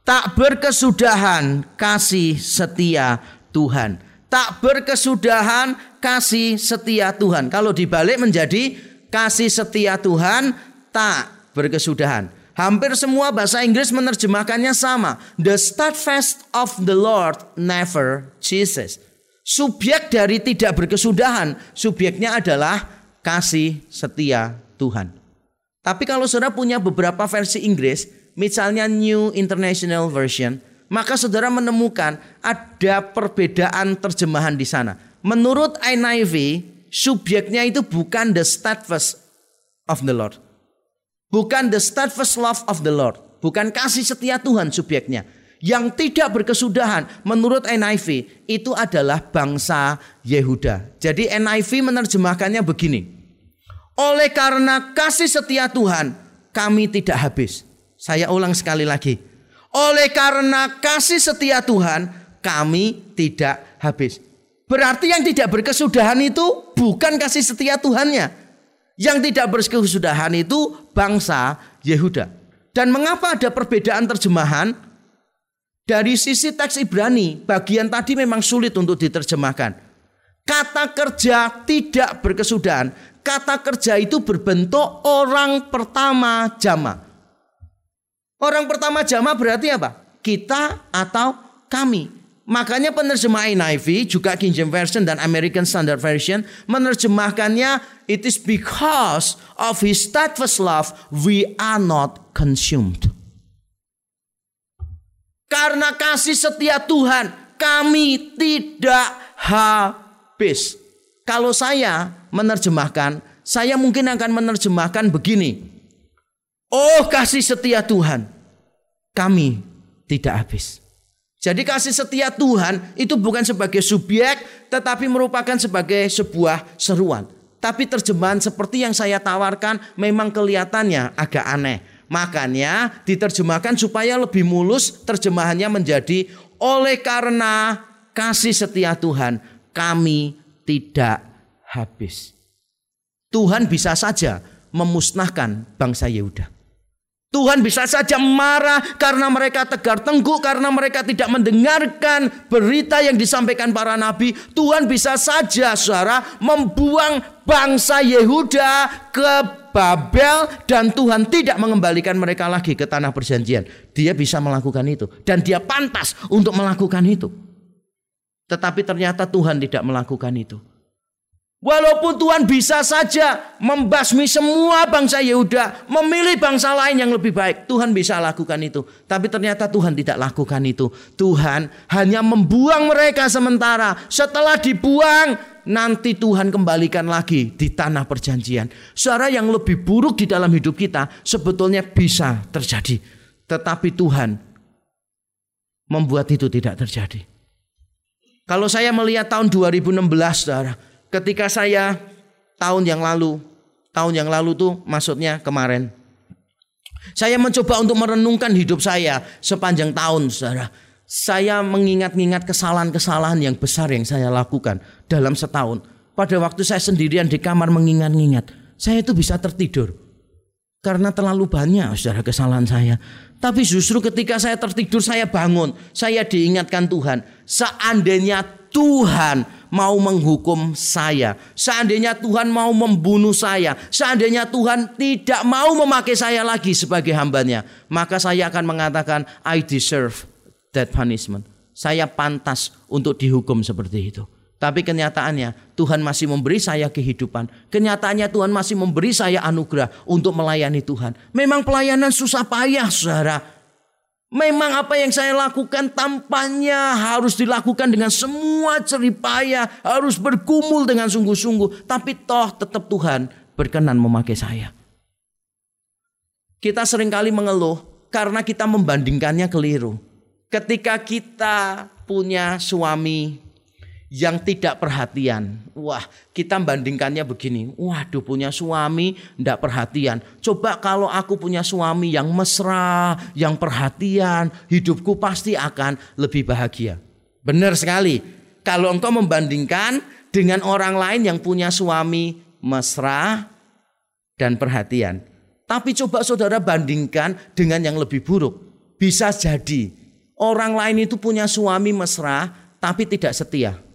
Speaker 1: Tak berkesudahan kasih setia Tuhan tak berkesudahan kasih setia Tuhan. Kalau dibalik menjadi kasih setia Tuhan tak berkesudahan. Hampir semua bahasa Inggris menerjemahkannya sama. The steadfast of the Lord never ceases. Subjek dari tidak berkesudahan, subjeknya adalah kasih setia Tuhan. Tapi kalau saudara punya beberapa versi Inggris, misalnya New International Version, maka saudara menemukan ada perbedaan terjemahan di sana. Menurut NIV, subjeknya itu bukan the steadfast of the Lord. Bukan the steadfast love of the Lord. Bukan kasih setia Tuhan subjeknya. Yang tidak berkesudahan menurut NIV itu adalah bangsa Yehuda. Jadi NIV menerjemahkannya begini. Oleh karena kasih setia Tuhan kami tidak habis. Saya ulang sekali lagi. Oleh karena kasih setia Tuhan, kami tidak habis. Berarti yang tidak berkesudahan itu bukan kasih setia Tuhannya. Yang tidak berkesudahan itu bangsa Yehuda. Dan mengapa ada perbedaan terjemahan? Dari sisi teks Ibrani, bagian tadi memang sulit untuk diterjemahkan. Kata kerja tidak berkesudahan. Kata kerja itu berbentuk orang pertama jamaah. Orang pertama jama berarti apa? Kita atau kami. Makanya penerjemah NIV juga King James Version dan American Standard Version menerjemahkannya it is because of his steadfast love we are not consumed. Karena kasih setia Tuhan kami tidak habis. Kalau saya menerjemahkan, saya mungkin akan menerjemahkan begini. Oh kasih setia Tuhan, kami tidak habis. Jadi kasih setia Tuhan itu bukan sebagai subjek tetapi merupakan sebagai sebuah seruan. Tapi terjemahan seperti yang saya tawarkan memang kelihatannya agak aneh. Makanya diterjemahkan supaya lebih mulus terjemahannya menjadi oleh karena kasih setia Tuhan kami tidak habis. Tuhan bisa saja memusnahkan bangsa Yehuda. Tuhan bisa saja marah karena mereka tegar tengkuk, karena mereka tidak mendengarkan berita yang disampaikan para nabi. Tuhan bisa saja, saudara, membuang bangsa Yehuda ke Babel dan Tuhan tidak mengembalikan mereka lagi ke tanah perjanjian. Dia bisa melakukan itu dan dia pantas untuk melakukan itu. Tetapi ternyata Tuhan tidak melakukan itu. Walaupun Tuhan bisa saja membasmi semua bangsa Yehuda, memilih bangsa lain yang lebih baik, Tuhan bisa lakukan itu. Tapi ternyata Tuhan tidak lakukan itu. Tuhan hanya membuang mereka sementara. Setelah dibuang, nanti Tuhan kembalikan lagi di tanah perjanjian. Suara yang lebih buruk di dalam hidup kita sebetulnya bisa terjadi. Tetapi Tuhan membuat itu tidak terjadi. Kalau saya melihat tahun 2016, saudara, ketika saya tahun yang lalu, tahun yang lalu tuh maksudnya kemarin. Saya mencoba untuk merenungkan hidup saya sepanjang tahun, saudara. Saya mengingat-ingat kesalahan-kesalahan yang besar yang saya lakukan dalam setahun. Pada waktu saya sendirian di kamar mengingat-ingat, saya itu bisa tertidur. Karena terlalu banyak saudara kesalahan saya. Tapi justru ketika saya tertidur saya bangun. Saya diingatkan Tuhan. Seandainya Tuhan mau menghukum saya. Seandainya Tuhan mau membunuh saya. Seandainya Tuhan tidak mau memakai saya lagi sebagai hambanya. Maka saya akan mengatakan I deserve that punishment. Saya pantas untuk dihukum seperti itu. Tapi kenyataannya Tuhan masih memberi saya kehidupan. Kenyataannya Tuhan masih memberi saya anugerah untuk melayani Tuhan. Memang pelayanan susah payah saudara. Memang apa yang saya lakukan tampaknya harus dilakukan dengan semua ceripaya, harus bergumul dengan sungguh-sungguh, tapi toh tetap Tuhan berkenan memakai saya. Kita sering kali mengeluh karena kita membandingkannya keliru. Ketika kita punya suami yang tidak perhatian. Wah, kita bandingkannya begini. Waduh, punya suami tidak perhatian. Coba kalau aku punya suami yang mesra, yang perhatian, hidupku pasti akan lebih bahagia. Benar sekali. Kalau engkau membandingkan dengan orang lain yang punya suami mesra dan perhatian. Tapi coba saudara bandingkan dengan yang lebih buruk. Bisa jadi orang lain itu punya suami mesra tapi tidak setia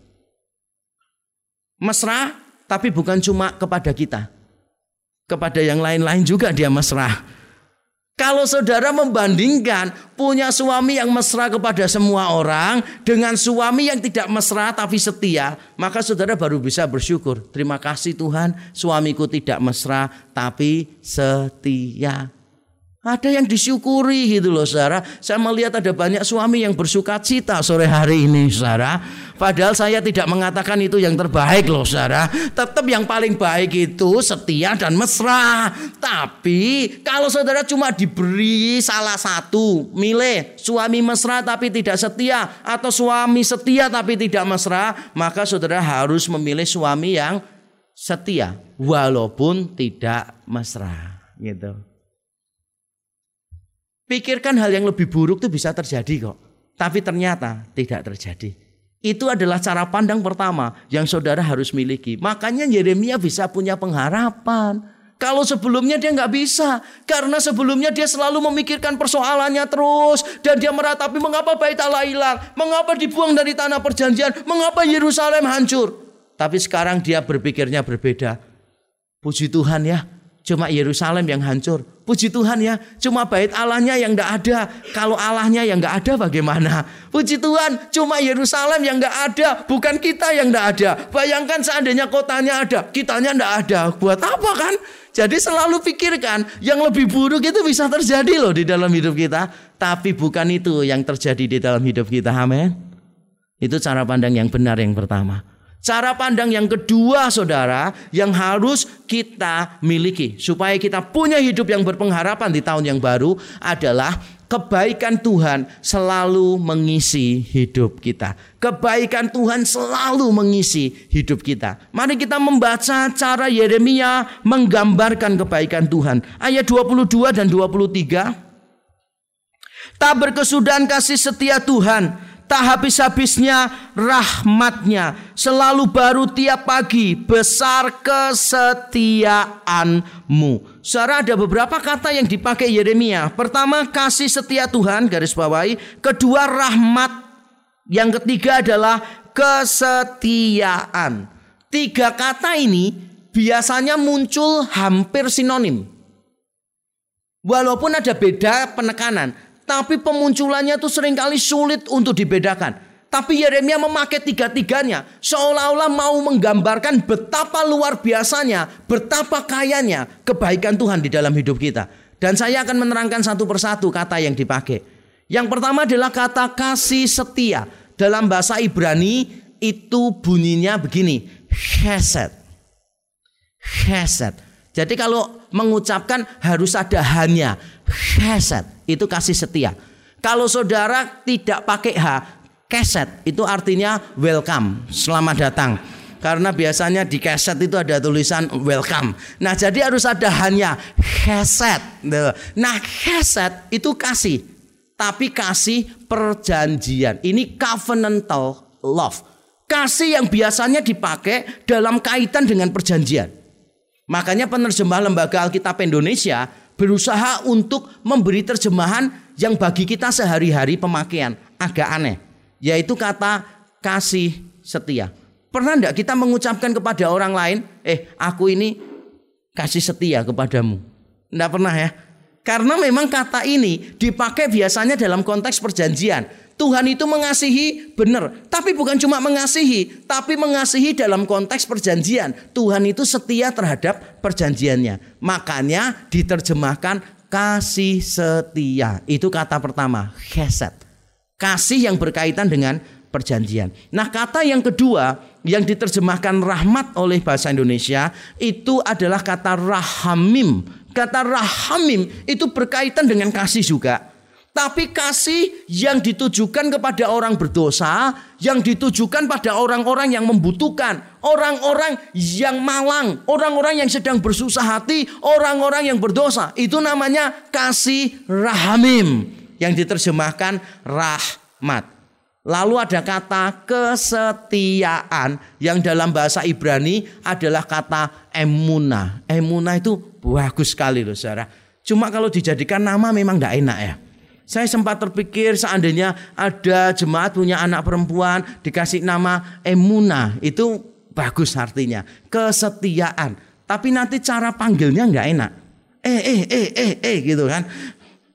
Speaker 1: mesra tapi bukan cuma kepada kita. Kepada yang lain-lain juga dia mesra. Kalau saudara membandingkan punya suami yang mesra kepada semua orang dengan suami yang tidak mesra tapi setia, maka saudara baru bisa bersyukur. Terima kasih Tuhan, suamiku tidak mesra tapi setia. Ada yang disyukuri gitu loh saudara. Saya melihat ada banyak suami yang bersuka cita sore hari ini saudara. Padahal saya tidak mengatakan itu yang terbaik loh saudara. Tetap yang paling baik itu setia dan mesra. Tapi kalau saudara cuma diberi salah satu. Milih suami mesra tapi tidak setia. Atau suami setia tapi tidak mesra. Maka saudara harus memilih suami yang setia. Walaupun tidak mesra gitu. Pikirkan hal yang lebih buruk itu bisa terjadi kok. Tapi ternyata tidak terjadi. Itu adalah cara pandang pertama yang saudara harus miliki. Makanya Yeremia bisa punya pengharapan. Kalau sebelumnya dia nggak bisa, karena sebelumnya dia selalu memikirkan persoalannya terus dan dia meratapi mengapa bait Allah hilang, mengapa dibuang dari tanah perjanjian, mengapa Yerusalem hancur. Tapi sekarang dia berpikirnya berbeda. Puji Tuhan ya, cuma Yerusalem yang hancur. Puji Tuhan ya, cuma bait Allahnya yang tidak ada. Kalau Allahnya yang tidak ada bagaimana? Puji Tuhan, cuma Yerusalem yang tidak ada, bukan kita yang tidak ada. Bayangkan seandainya kotanya ada, kitanya tidak ada. Buat apa kan? Jadi selalu pikirkan yang lebih buruk itu bisa terjadi loh di dalam hidup kita. Tapi bukan itu yang terjadi di dalam hidup kita. Amin. Itu cara pandang yang benar yang pertama. Cara pandang yang kedua saudara yang harus kita miliki supaya kita punya hidup yang berpengharapan di tahun yang baru adalah kebaikan Tuhan selalu mengisi hidup kita. Kebaikan Tuhan selalu mengisi hidup kita. Mari kita membaca cara Yeremia menggambarkan kebaikan Tuhan. Ayat 22 dan 23. Tak berkesudahan kasih setia Tuhan tak habis-habisnya rahmatnya. Selalu baru tiap pagi besar kesetiaanmu. Saudara ada beberapa kata yang dipakai Yeremia. Pertama kasih setia Tuhan garis bawahi. Kedua rahmat. Yang ketiga adalah kesetiaan. Tiga kata ini biasanya muncul hampir sinonim. Walaupun ada beda penekanan, tapi pemunculannya tuh sering kali sulit untuk dibedakan. Tapi Yeremia memakai tiga-tiganya seolah-olah mau menggambarkan betapa luar biasanya, betapa kayanya kebaikan Tuhan di dalam hidup kita. Dan saya akan menerangkan satu persatu kata yang dipakai. Yang pertama adalah kata kasih setia. Dalam bahasa Ibrani itu bunyinya begini, chesed. Chesed. Jadi kalau mengucapkan harus ada hanya, chesed itu kasih setia. Kalau saudara tidak pakai H, keset itu artinya welcome, selamat datang. Karena biasanya di keset itu ada tulisan welcome. Nah, jadi harus ada hanya keset. Nah, keset itu kasih. Tapi kasih perjanjian. Ini covenantal love. Kasih yang biasanya dipakai dalam kaitan dengan perjanjian. Makanya penerjemah Lembaga Alkitab Indonesia berusaha untuk memberi terjemahan yang bagi kita sehari-hari pemakaian agak aneh, yaitu kata kasih setia. Pernah enggak kita mengucapkan kepada orang lain, eh aku ini kasih setia kepadamu? Enggak pernah ya. Karena memang kata ini dipakai biasanya dalam konteks perjanjian. Tuhan itu mengasihi benar, tapi bukan cuma mengasihi, tapi mengasihi dalam konteks perjanjian. Tuhan itu setia terhadap perjanjiannya. Makanya diterjemahkan kasih setia. Itu kata pertama, keset. Kasih yang berkaitan dengan perjanjian. Nah, kata yang kedua yang diterjemahkan rahmat oleh bahasa Indonesia itu adalah kata rahamim. Kata rahamim itu berkaitan dengan kasih juga. Tapi kasih yang ditujukan kepada orang berdosa, yang ditujukan pada orang-orang yang membutuhkan, orang-orang yang malang, orang-orang yang sedang bersusah hati, orang-orang yang berdosa. Itu namanya kasih rahamim yang diterjemahkan rahmat. Lalu ada kata kesetiaan yang dalam bahasa Ibrani adalah kata emuna. Emuna itu bagus sekali loh saudara. Cuma kalau dijadikan nama memang tidak enak ya. Saya sempat terpikir seandainya ada jemaat punya anak perempuan dikasih nama Emuna. Itu bagus artinya. Kesetiaan. Tapi nanti cara panggilnya nggak enak. Eh, eh, eh, eh, eh gitu kan.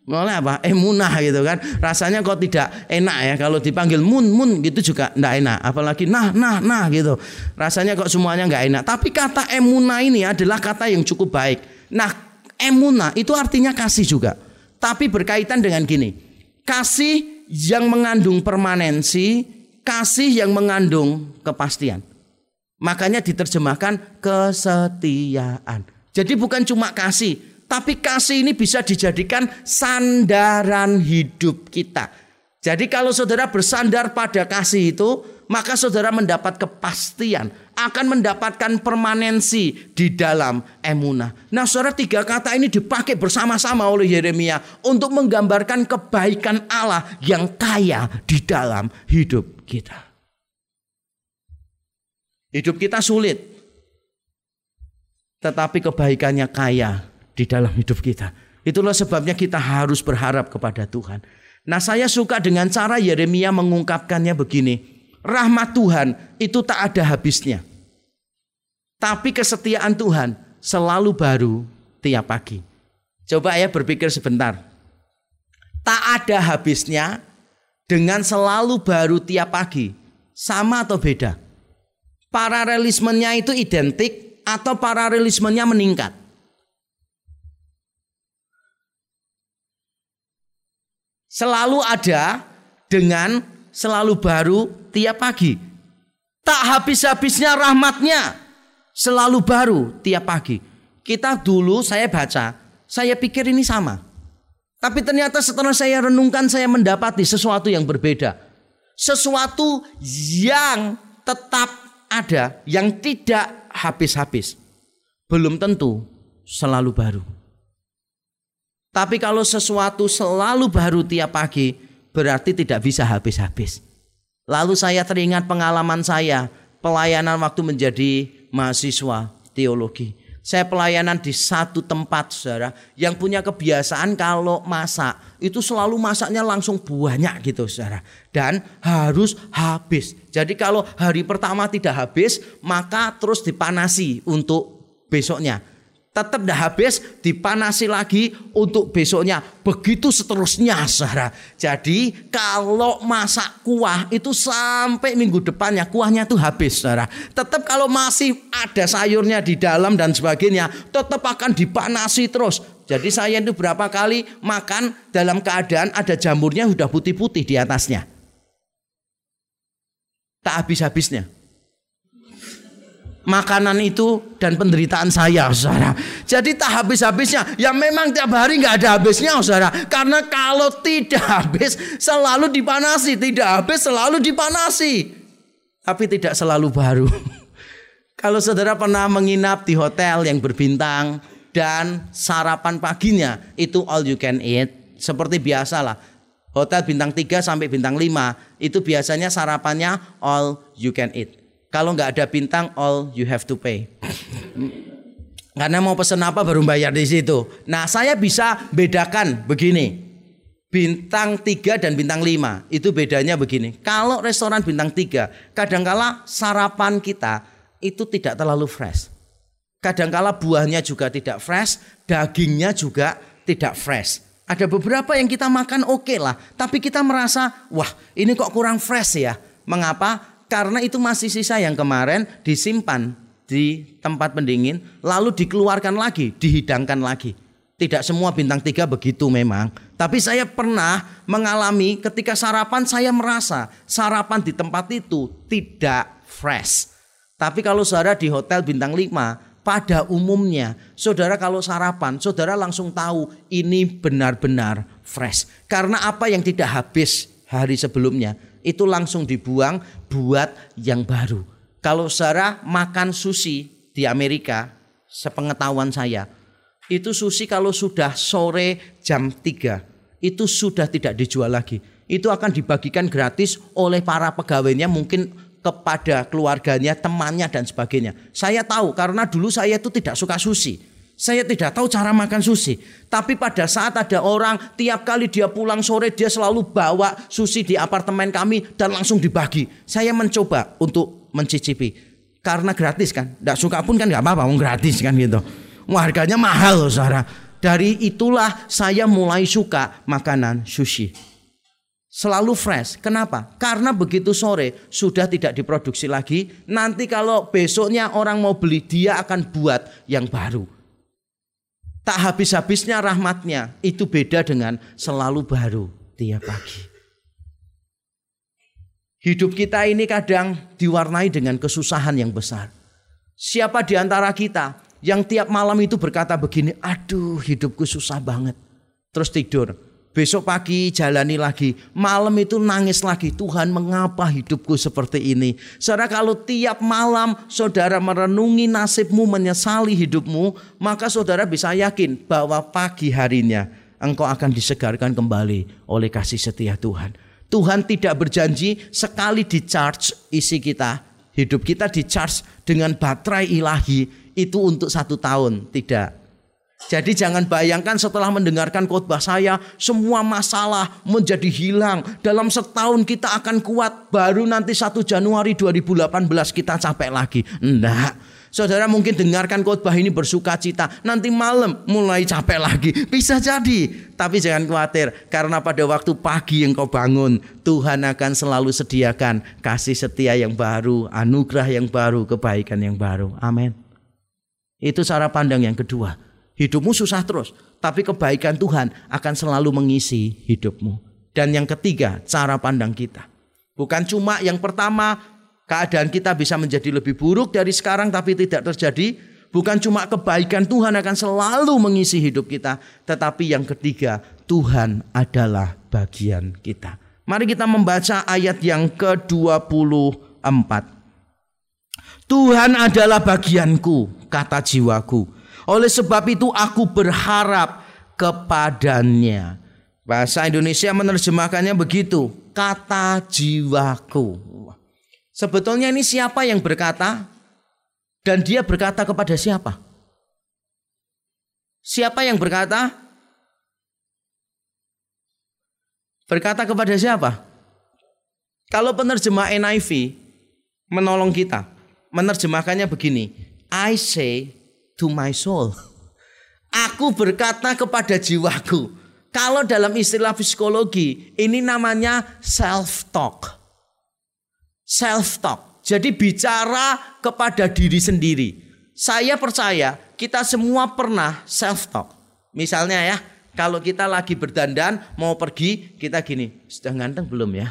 Speaker 1: Mulai apa? Emunah gitu kan. Rasanya kok tidak enak ya kalau dipanggil mun mun gitu juga tidak enak. Apalagi nah nah nah gitu. Rasanya kok semuanya nggak enak. Tapi kata emuna ini adalah kata yang cukup baik. Nah emuna itu artinya kasih juga. Tapi berkaitan dengan gini. Kasih yang mengandung permanensi, kasih yang mengandung kepastian. Makanya diterjemahkan kesetiaan. Jadi bukan cuma kasih, tapi kasih ini bisa dijadikan sandaran hidup kita. Jadi kalau saudara bersandar pada kasih itu, maka saudara mendapat kepastian, akan mendapatkan permanensi di dalam emunah. Nah saudara tiga kata ini dipakai bersama-sama oleh Yeremia untuk menggambarkan kebaikan Allah yang kaya di dalam hidup kita. Hidup kita sulit, tetapi kebaikannya kaya di dalam hidup kita. Itulah sebabnya kita harus berharap kepada Tuhan. Nah, saya suka dengan cara Yeremia mengungkapkannya begini. Rahmat Tuhan itu tak ada habisnya. Tapi kesetiaan Tuhan selalu baru tiap pagi. Coba ya berpikir sebentar. Tak ada habisnya dengan selalu baru tiap pagi. Sama atau beda? Paralelismenya itu identik atau paralelismenya meningkat? Selalu ada dengan selalu baru tiap pagi. Tak habis-habisnya rahmatnya selalu baru tiap pagi. Kita dulu saya baca, saya pikir ini sama. Tapi ternyata setelah saya renungkan saya mendapati sesuatu yang berbeda. Sesuatu yang tetap ada, yang tidak habis-habis. Belum tentu selalu baru. Tapi kalau sesuatu selalu baru tiap pagi, berarti tidak bisa habis-habis. Lalu saya teringat pengalaman saya, pelayanan waktu menjadi mahasiswa teologi. Saya pelayanan di satu tempat saudara yang punya kebiasaan kalau masak itu selalu masaknya langsung banyak gitu saudara dan harus habis. Jadi kalau hari pertama tidak habis maka terus dipanasi untuk besoknya tetap dah habis dipanasi lagi untuk besoknya. Begitu seterusnya saudara jadi kalau masak kuah itu sampai minggu depannya kuahnya tuh habis saudara tetap kalau masih ada sayurnya di dalam dan sebagainya tetap akan dipanasi terus. Jadi saya itu berapa kali makan dalam keadaan ada jamurnya sudah putih-putih di atasnya. Tak habis-habisnya makanan itu dan penderitaan saya, saudara. Jadi tak habis-habisnya. Ya memang tiap hari nggak ada habisnya, saudara. Karena kalau tidak habis selalu dipanasi, tidak habis selalu dipanasi. Tapi tidak selalu baru. Kalau saudara pernah menginap di hotel yang berbintang dan sarapan paginya itu all you can eat, seperti biasa lah. Hotel bintang 3 sampai bintang 5 itu biasanya sarapannya all you can eat. Kalau nggak ada bintang all you have to pay. Karena mau pesen apa baru bayar di situ. Nah saya bisa bedakan begini. Bintang 3 dan bintang 5 itu bedanya begini. Kalau restoran bintang 3 kadangkala sarapan kita itu tidak terlalu fresh. Kadangkala buahnya juga tidak fresh, dagingnya juga tidak fresh. Ada beberapa yang kita makan oke okay lah, tapi kita merasa, wah ini kok kurang fresh ya. Mengapa? Karena itu masih sisa yang kemarin disimpan di tempat pendingin, lalu dikeluarkan lagi, dihidangkan lagi. Tidak semua bintang tiga begitu memang. Tapi saya pernah mengalami ketika sarapan saya merasa sarapan di tempat itu tidak fresh. Tapi kalau saudara di hotel bintang 5, pada umumnya saudara kalau sarapan, saudara langsung tahu ini benar-benar fresh. Karena apa yang tidak habis hari sebelumnya itu langsung dibuang buat yang baru. Kalau saudara makan sushi di Amerika, sepengetahuan saya, itu sushi kalau sudah sore jam 3 itu sudah tidak dijual lagi. Itu akan dibagikan gratis oleh para pegawainya mungkin kepada keluarganya, temannya dan sebagainya. Saya tahu karena dulu saya itu tidak suka sushi. Saya tidak tahu cara makan sushi. Tapi pada saat ada orang tiap kali dia pulang sore dia selalu bawa sushi di apartemen kami dan langsung dibagi. Saya mencoba untuk mencicipi. Karena gratis kan. Tidak suka pun kan nggak apa-apa, gratis kan gitu. Wah, harganya mahal loh saudara. Dari itulah saya mulai suka makanan sushi. Selalu fresh. Kenapa? Karena begitu sore sudah tidak diproduksi lagi. Nanti kalau besoknya orang mau beli dia akan buat yang baru. Tak habis-habisnya rahmatnya. Itu beda dengan selalu baru tiap pagi. Hidup kita ini kadang diwarnai dengan kesusahan yang besar. Siapa di antara kita yang tiap malam itu berkata begini, aduh hidupku susah banget. Terus tidur. Besok pagi jalani lagi. Malam itu nangis lagi. Tuhan mengapa hidupku seperti ini. Saudara kalau tiap malam saudara merenungi nasibmu, menyesali hidupmu. Maka saudara bisa yakin bahwa pagi harinya engkau akan disegarkan kembali oleh kasih setia Tuhan. Tuhan tidak berjanji sekali di charge isi kita. Hidup kita di charge dengan baterai ilahi itu untuk satu tahun. Tidak. Jadi jangan bayangkan setelah mendengarkan khotbah saya semua masalah menjadi hilang. Dalam setahun kita akan kuat. Baru nanti 1 Januari 2018 kita capek lagi. Enggak. Saudara mungkin dengarkan khotbah ini bersuka cita. Nanti malam mulai capek lagi. Bisa jadi. Tapi jangan khawatir. Karena pada waktu pagi yang kau bangun. Tuhan akan selalu sediakan kasih setia yang baru. Anugerah yang baru. Kebaikan yang baru. Amin. Itu cara pandang yang kedua. Hidupmu susah terus, tapi kebaikan Tuhan akan selalu mengisi hidupmu. Dan yang ketiga, cara pandang kita. Bukan cuma yang pertama, keadaan kita bisa menjadi lebih buruk dari sekarang tapi tidak terjadi. Bukan cuma kebaikan Tuhan akan selalu mengisi hidup kita, tetapi yang ketiga, Tuhan adalah bagian kita. Mari kita membaca ayat yang ke-24. Tuhan adalah bagianku, kata jiwaku oleh sebab itu aku berharap kepadanya. Bahasa Indonesia menerjemahkannya begitu. Kata jiwaku. Sebetulnya ini siapa yang berkata? Dan dia berkata kepada siapa? Siapa yang berkata? Berkata kepada siapa? Kalau penerjemah NIV menolong kita, menerjemahkannya begini. I say to my soul. Aku berkata kepada jiwaku. Kalau dalam istilah psikologi, ini namanya self talk. Self talk. Jadi bicara kepada diri sendiri. Saya percaya kita semua pernah self talk. Misalnya ya, kalau kita lagi berdandan mau pergi, kita gini, sudah ganteng belum ya?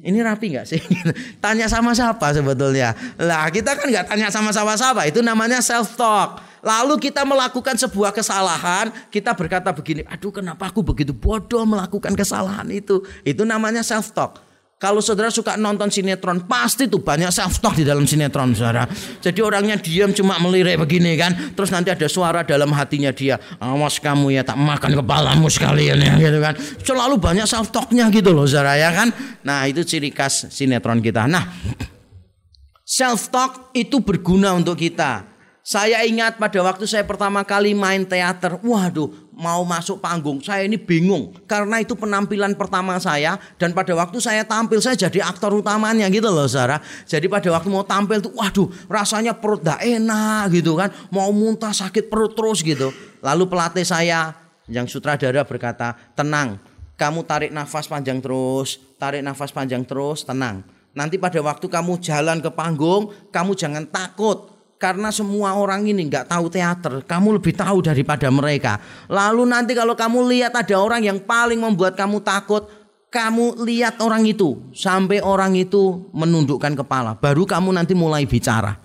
Speaker 1: Ini rapi nggak sih? tanya sama siapa sebetulnya? Lah kita kan nggak tanya sama siapa-siapa. Itu namanya self talk. Lalu kita melakukan sebuah kesalahan, kita berkata begini, aduh kenapa aku begitu bodoh melakukan kesalahan itu? Itu namanya self talk. Kalau saudara suka nonton sinetron, pasti tuh banyak self talk di dalam sinetron, saudara. Jadi orangnya diam cuma melirik begini kan, terus nanti ada suara dalam hatinya dia, awas kamu ya tak makan kepalamu sekalian ya gitu kan. Selalu banyak self talknya gitu loh, saudara ya kan. Nah itu ciri khas sinetron kita. Nah self talk itu berguna untuk kita. Saya ingat pada waktu saya pertama kali main teater, waduh, mau masuk panggung, saya ini bingung karena itu penampilan pertama saya dan pada waktu saya tampil saya jadi aktor utamanya gitu loh Sarah. Jadi pada waktu mau tampil tuh, waduh, rasanya perut gak enak gitu kan, mau muntah sakit perut terus gitu. Lalu pelatih saya yang sutradara berkata, tenang, kamu tarik nafas panjang terus, tarik nafas panjang terus, tenang. Nanti pada waktu kamu jalan ke panggung, kamu jangan takut karena semua orang ini nggak tahu teater, kamu lebih tahu daripada mereka. Lalu nanti kalau kamu lihat ada orang yang paling membuat kamu takut, kamu lihat orang itu sampai orang itu menundukkan kepala, baru kamu nanti mulai bicara.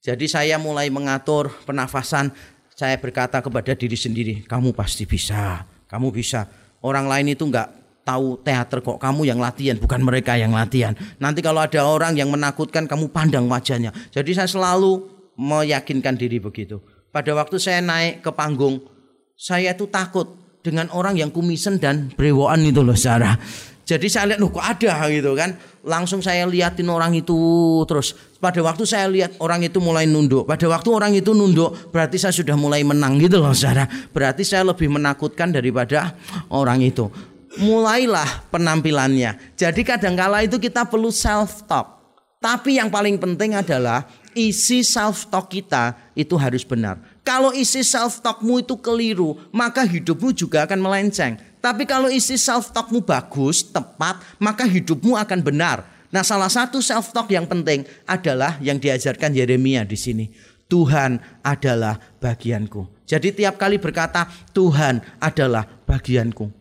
Speaker 1: Jadi saya mulai mengatur pernafasan, saya berkata kepada diri sendiri, kamu pasti bisa, kamu bisa. Orang lain itu nggak tahu teater kok kamu yang latihan bukan mereka yang latihan. Nanti kalau ada orang yang menakutkan kamu pandang wajahnya. Jadi saya selalu meyakinkan diri begitu. Pada waktu saya naik ke panggung, saya itu takut dengan orang yang kumisen dan brewoan itu loh Sarah. Jadi saya lihat loh kok ada gitu kan. Langsung saya liatin orang itu terus. Pada waktu saya lihat orang itu mulai nunduk. Pada waktu orang itu nunduk berarti saya sudah mulai menang gitu loh Sarah. Berarti saya lebih menakutkan daripada orang itu mulailah penampilannya. Jadi kadangkala itu kita perlu self talk. Tapi yang paling penting adalah isi self talk kita itu harus benar. Kalau isi self talkmu itu keliru, maka hidupmu juga akan melenceng. Tapi kalau isi self talkmu bagus, tepat, maka hidupmu akan benar. Nah, salah satu self talk yang penting adalah yang diajarkan Yeremia di sini. Tuhan adalah bagianku. Jadi tiap kali berkata Tuhan adalah bagianku.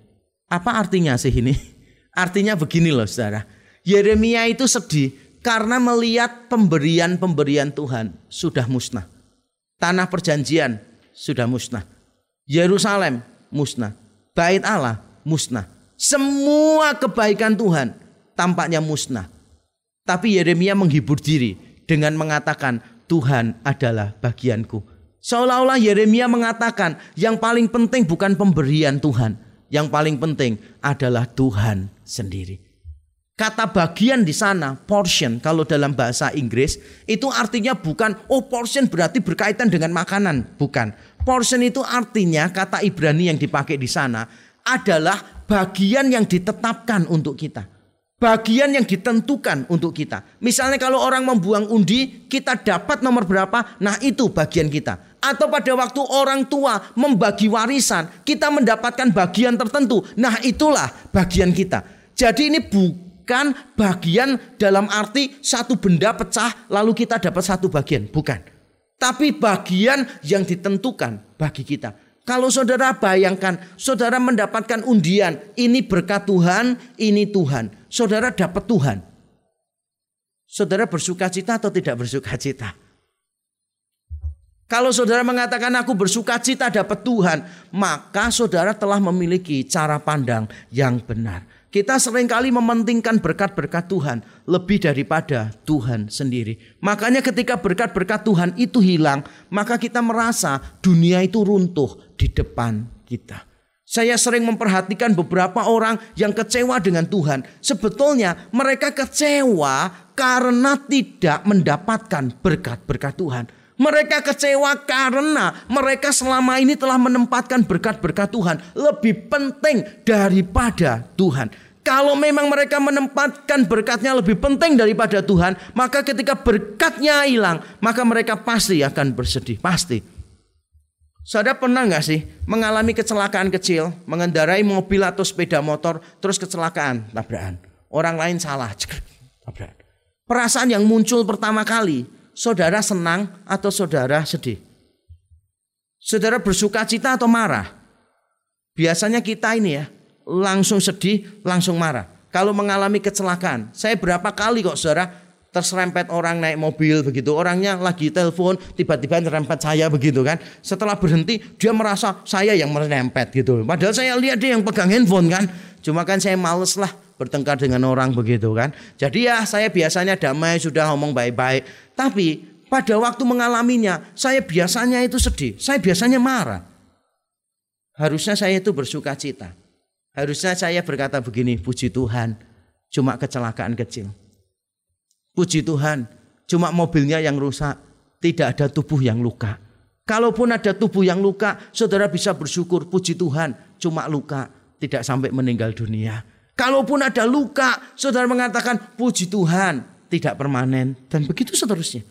Speaker 1: Apa artinya sih ini? Artinya begini loh saudara. Yeremia itu sedih karena melihat pemberian-pemberian Tuhan sudah musnah. Tanah perjanjian sudah musnah. Yerusalem musnah. Bait Allah musnah. Semua kebaikan Tuhan tampaknya musnah. Tapi Yeremia menghibur diri dengan mengatakan Tuhan adalah bagianku. Seolah-olah Yeremia mengatakan yang paling penting bukan pemberian Tuhan, yang paling penting adalah Tuhan sendiri. Kata bagian di sana, portion, kalau dalam bahasa Inggris, itu artinya bukan, oh portion berarti berkaitan dengan makanan. Bukan. Portion itu artinya, kata Ibrani yang dipakai di sana, adalah bagian yang ditetapkan untuk kita. Bagian yang ditentukan untuk kita. Misalnya kalau orang membuang undi, kita dapat nomor berapa, nah itu bagian kita atau pada waktu orang tua membagi warisan, kita mendapatkan bagian tertentu. Nah, itulah bagian kita. Jadi ini bukan bagian dalam arti satu benda pecah lalu kita dapat satu bagian, bukan. Tapi bagian yang ditentukan bagi kita. Kalau saudara bayangkan, saudara mendapatkan undian, ini berkat Tuhan, ini Tuhan. Saudara dapat Tuhan. Saudara bersuka cita atau tidak bersuka cita? Kalau saudara mengatakan aku bersuka cita dapat Tuhan, maka saudara telah memiliki cara pandang yang benar. Kita sering kali mementingkan berkat-berkat Tuhan lebih daripada Tuhan sendiri. Makanya ketika berkat-berkat Tuhan itu hilang, maka kita merasa dunia itu runtuh di depan kita. Saya sering memperhatikan beberapa orang yang kecewa dengan Tuhan. Sebetulnya mereka kecewa karena tidak mendapatkan berkat-berkat Tuhan. Mereka kecewa karena mereka selama ini telah menempatkan berkat-berkat Tuhan lebih penting daripada Tuhan. Kalau memang mereka menempatkan berkatnya lebih penting daripada Tuhan, maka ketika berkatnya hilang, maka mereka pasti akan bersedih, pasti. Saudara pernah nggak sih mengalami kecelakaan kecil, mengendarai mobil atau sepeda motor, terus kecelakaan, tabrakan. Orang lain salah, tabrakan. Perasaan yang muncul pertama kali saudara senang atau saudara sedih? Saudara bersuka cita atau marah? Biasanya kita ini ya, langsung sedih, langsung marah. Kalau mengalami kecelakaan, saya berapa kali kok saudara terserempet orang naik mobil begitu. Orangnya lagi telepon, tiba-tiba terempet saya begitu kan. Setelah berhenti, dia merasa saya yang merempet gitu. Padahal saya lihat dia yang pegang handphone kan. Cuma kan saya males lah bertengkar dengan orang begitu kan. Jadi ya saya biasanya damai sudah ngomong baik-baik. Tapi pada waktu mengalaminya saya biasanya itu sedih. Saya biasanya marah. Harusnya saya itu bersuka cita. Harusnya saya berkata begini, puji Tuhan, cuma kecelakaan kecil. Puji Tuhan, cuma mobilnya yang rusak, tidak ada tubuh yang luka. Kalaupun ada tubuh yang luka, saudara bisa bersyukur, puji Tuhan, cuma luka, tidak sampai meninggal dunia. Kalaupun ada luka, saudara mengatakan, puji Tuhan, tidak permanen, dan begitu seterusnya.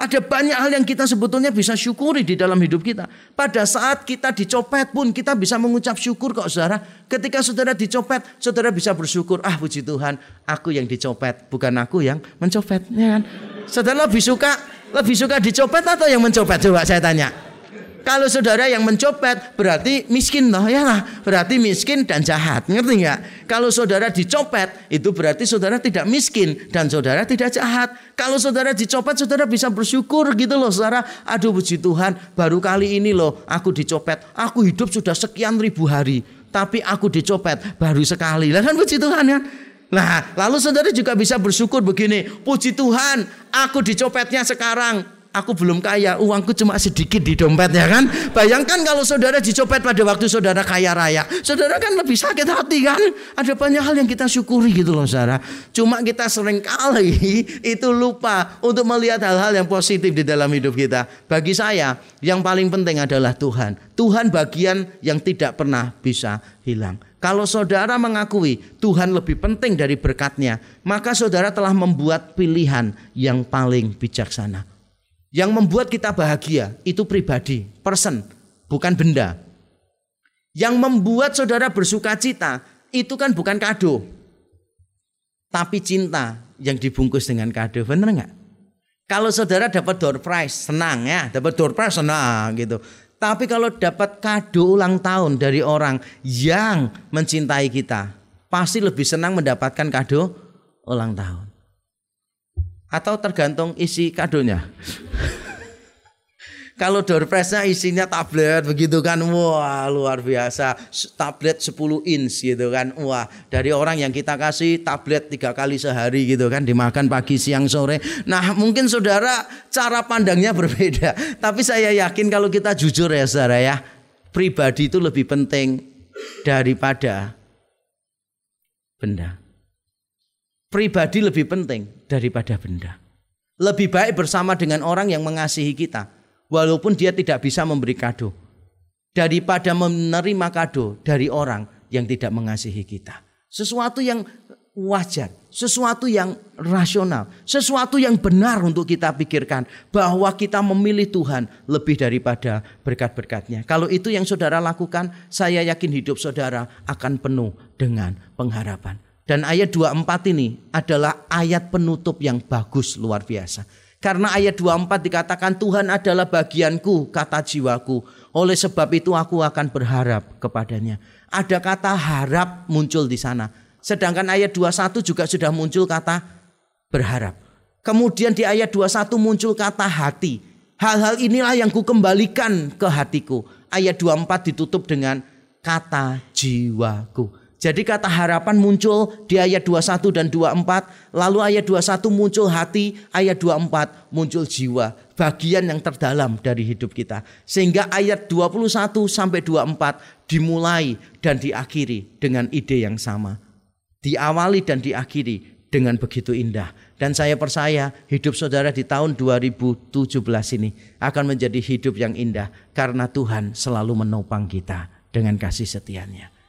Speaker 1: Ada banyak hal yang kita sebetulnya bisa syukuri di dalam hidup kita. Pada saat kita dicopet pun kita bisa mengucap syukur kok saudara. Ketika saudara dicopet, saudara bisa bersyukur. Ah puji Tuhan, aku yang dicopet, bukan aku yang mencopet. Ya kan? Saudara lebih suka lebih suka dicopet atau yang mencopet? Coba saya tanya. Kalau saudara yang mencopet berarti miskin loh ya lah. Berarti miskin dan jahat. Ngerti nggak? Kalau saudara dicopet itu berarti saudara tidak miskin dan saudara tidak jahat. Kalau saudara dicopet saudara bisa bersyukur gitu loh saudara. Aduh puji Tuhan baru kali ini loh aku dicopet. Aku hidup sudah sekian ribu hari. Tapi aku dicopet baru sekali. Lah kan puji Tuhan kan? Nah, lalu saudara juga bisa bersyukur begini, puji Tuhan, aku dicopetnya sekarang. Aku belum kaya, uangku cuma sedikit di dompet ya kan. Bayangkan kalau saudara dicopet pada waktu saudara kaya raya. Saudara kan lebih sakit hati kan. Ada banyak hal yang kita syukuri gitu loh saudara. Cuma kita sering kali itu lupa untuk melihat hal-hal yang positif di dalam hidup kita. Bagi saya yang paling penting adalah Tuhan. Tuhan bagian yang tidak pernah bisa hilang. Kalau saudara mengakui Tuhan lebih penting dari berkatnya, maka saudara telah membuat pilihan yang paling bijaksana. Yang membuat kita bahagia itu pribadi, person, bukan benda. Yang membuat saudara bersuka cita itu kan bukan kado. Tapi cinta yang dibungkus dengan kado, benar nggak? Kalau saudara dapat door prize, senang ya, dapat door prize senang gitu. Tapi kalau dapat kado ulang tahun dari orang yang mencintai kita, pasti lebih senang mendapatkan kado ulang tahun. Atau tergantung isi kadonya. Kalau door prize-nya isinya tablet begitu kan. Wah, luar biasa. Tablet 10 inch gitu kan. Wah, dari orang yang kita kasih tablet tiga kali sehari gitu kan. Dimakan pagi, siang, sore. Nah, mungkin saudara cara pandangnya berbeda. Tapi saya yakin kalau kita jujur ya saudara ya. Pribadi itu lebih penting daripada benda. Pribadi lebih penting daripada benda. Lebih baik bersama dengan orang yang mengasihi kita walaupun dia tidak bisa memberi kado daripada menerima kado dari orang yang tidak mengasihi kita. Sesuatu yang wajar, sesuatu yang rasional, sesuatu yang benar untuk kita pikirkan bahwa kita memilih Tuhan lebih daripada berkat-berkatnya. Kalau itu yang saudara lakukan, saya yakin hidup saudara akan penuh dengan pengharapan. Dan ayat 24 ini adalah ayat penutup yang bagus luar biasa. Karena ayat 24 dikatakan Tuhan adalah bagianku, kata jiwaku. Oleh sebab itu aku akan berharap kepadanya. Ada kata harap muncul di sana. Sedangkan ayat 21 juga sudah muncul kata berharap. Kemudian di ayat 21 muncul kata hati. Hal-hal inilah yang ku kembalikan ke hatiku. Ayat 24 ditutup dengan kata jiwaku. Jadi kata harapan muncul di ayat 21 dan 24, lalu ayat 21 muncul hati, ayat 24 muncul jiwa, bagian yang terdalam dari hidup kita. Sehingga ayat 21 sampai 24 dimulai dan diakhiri dengan ide yang sama. Diawali dan diakhiri dengan begitu indah. Dan saya percaya hidup saudara di tahun 2017 ini akan menjadi hidup yang indah karena Tuhan selalu menopang kita dengan kasih setianya.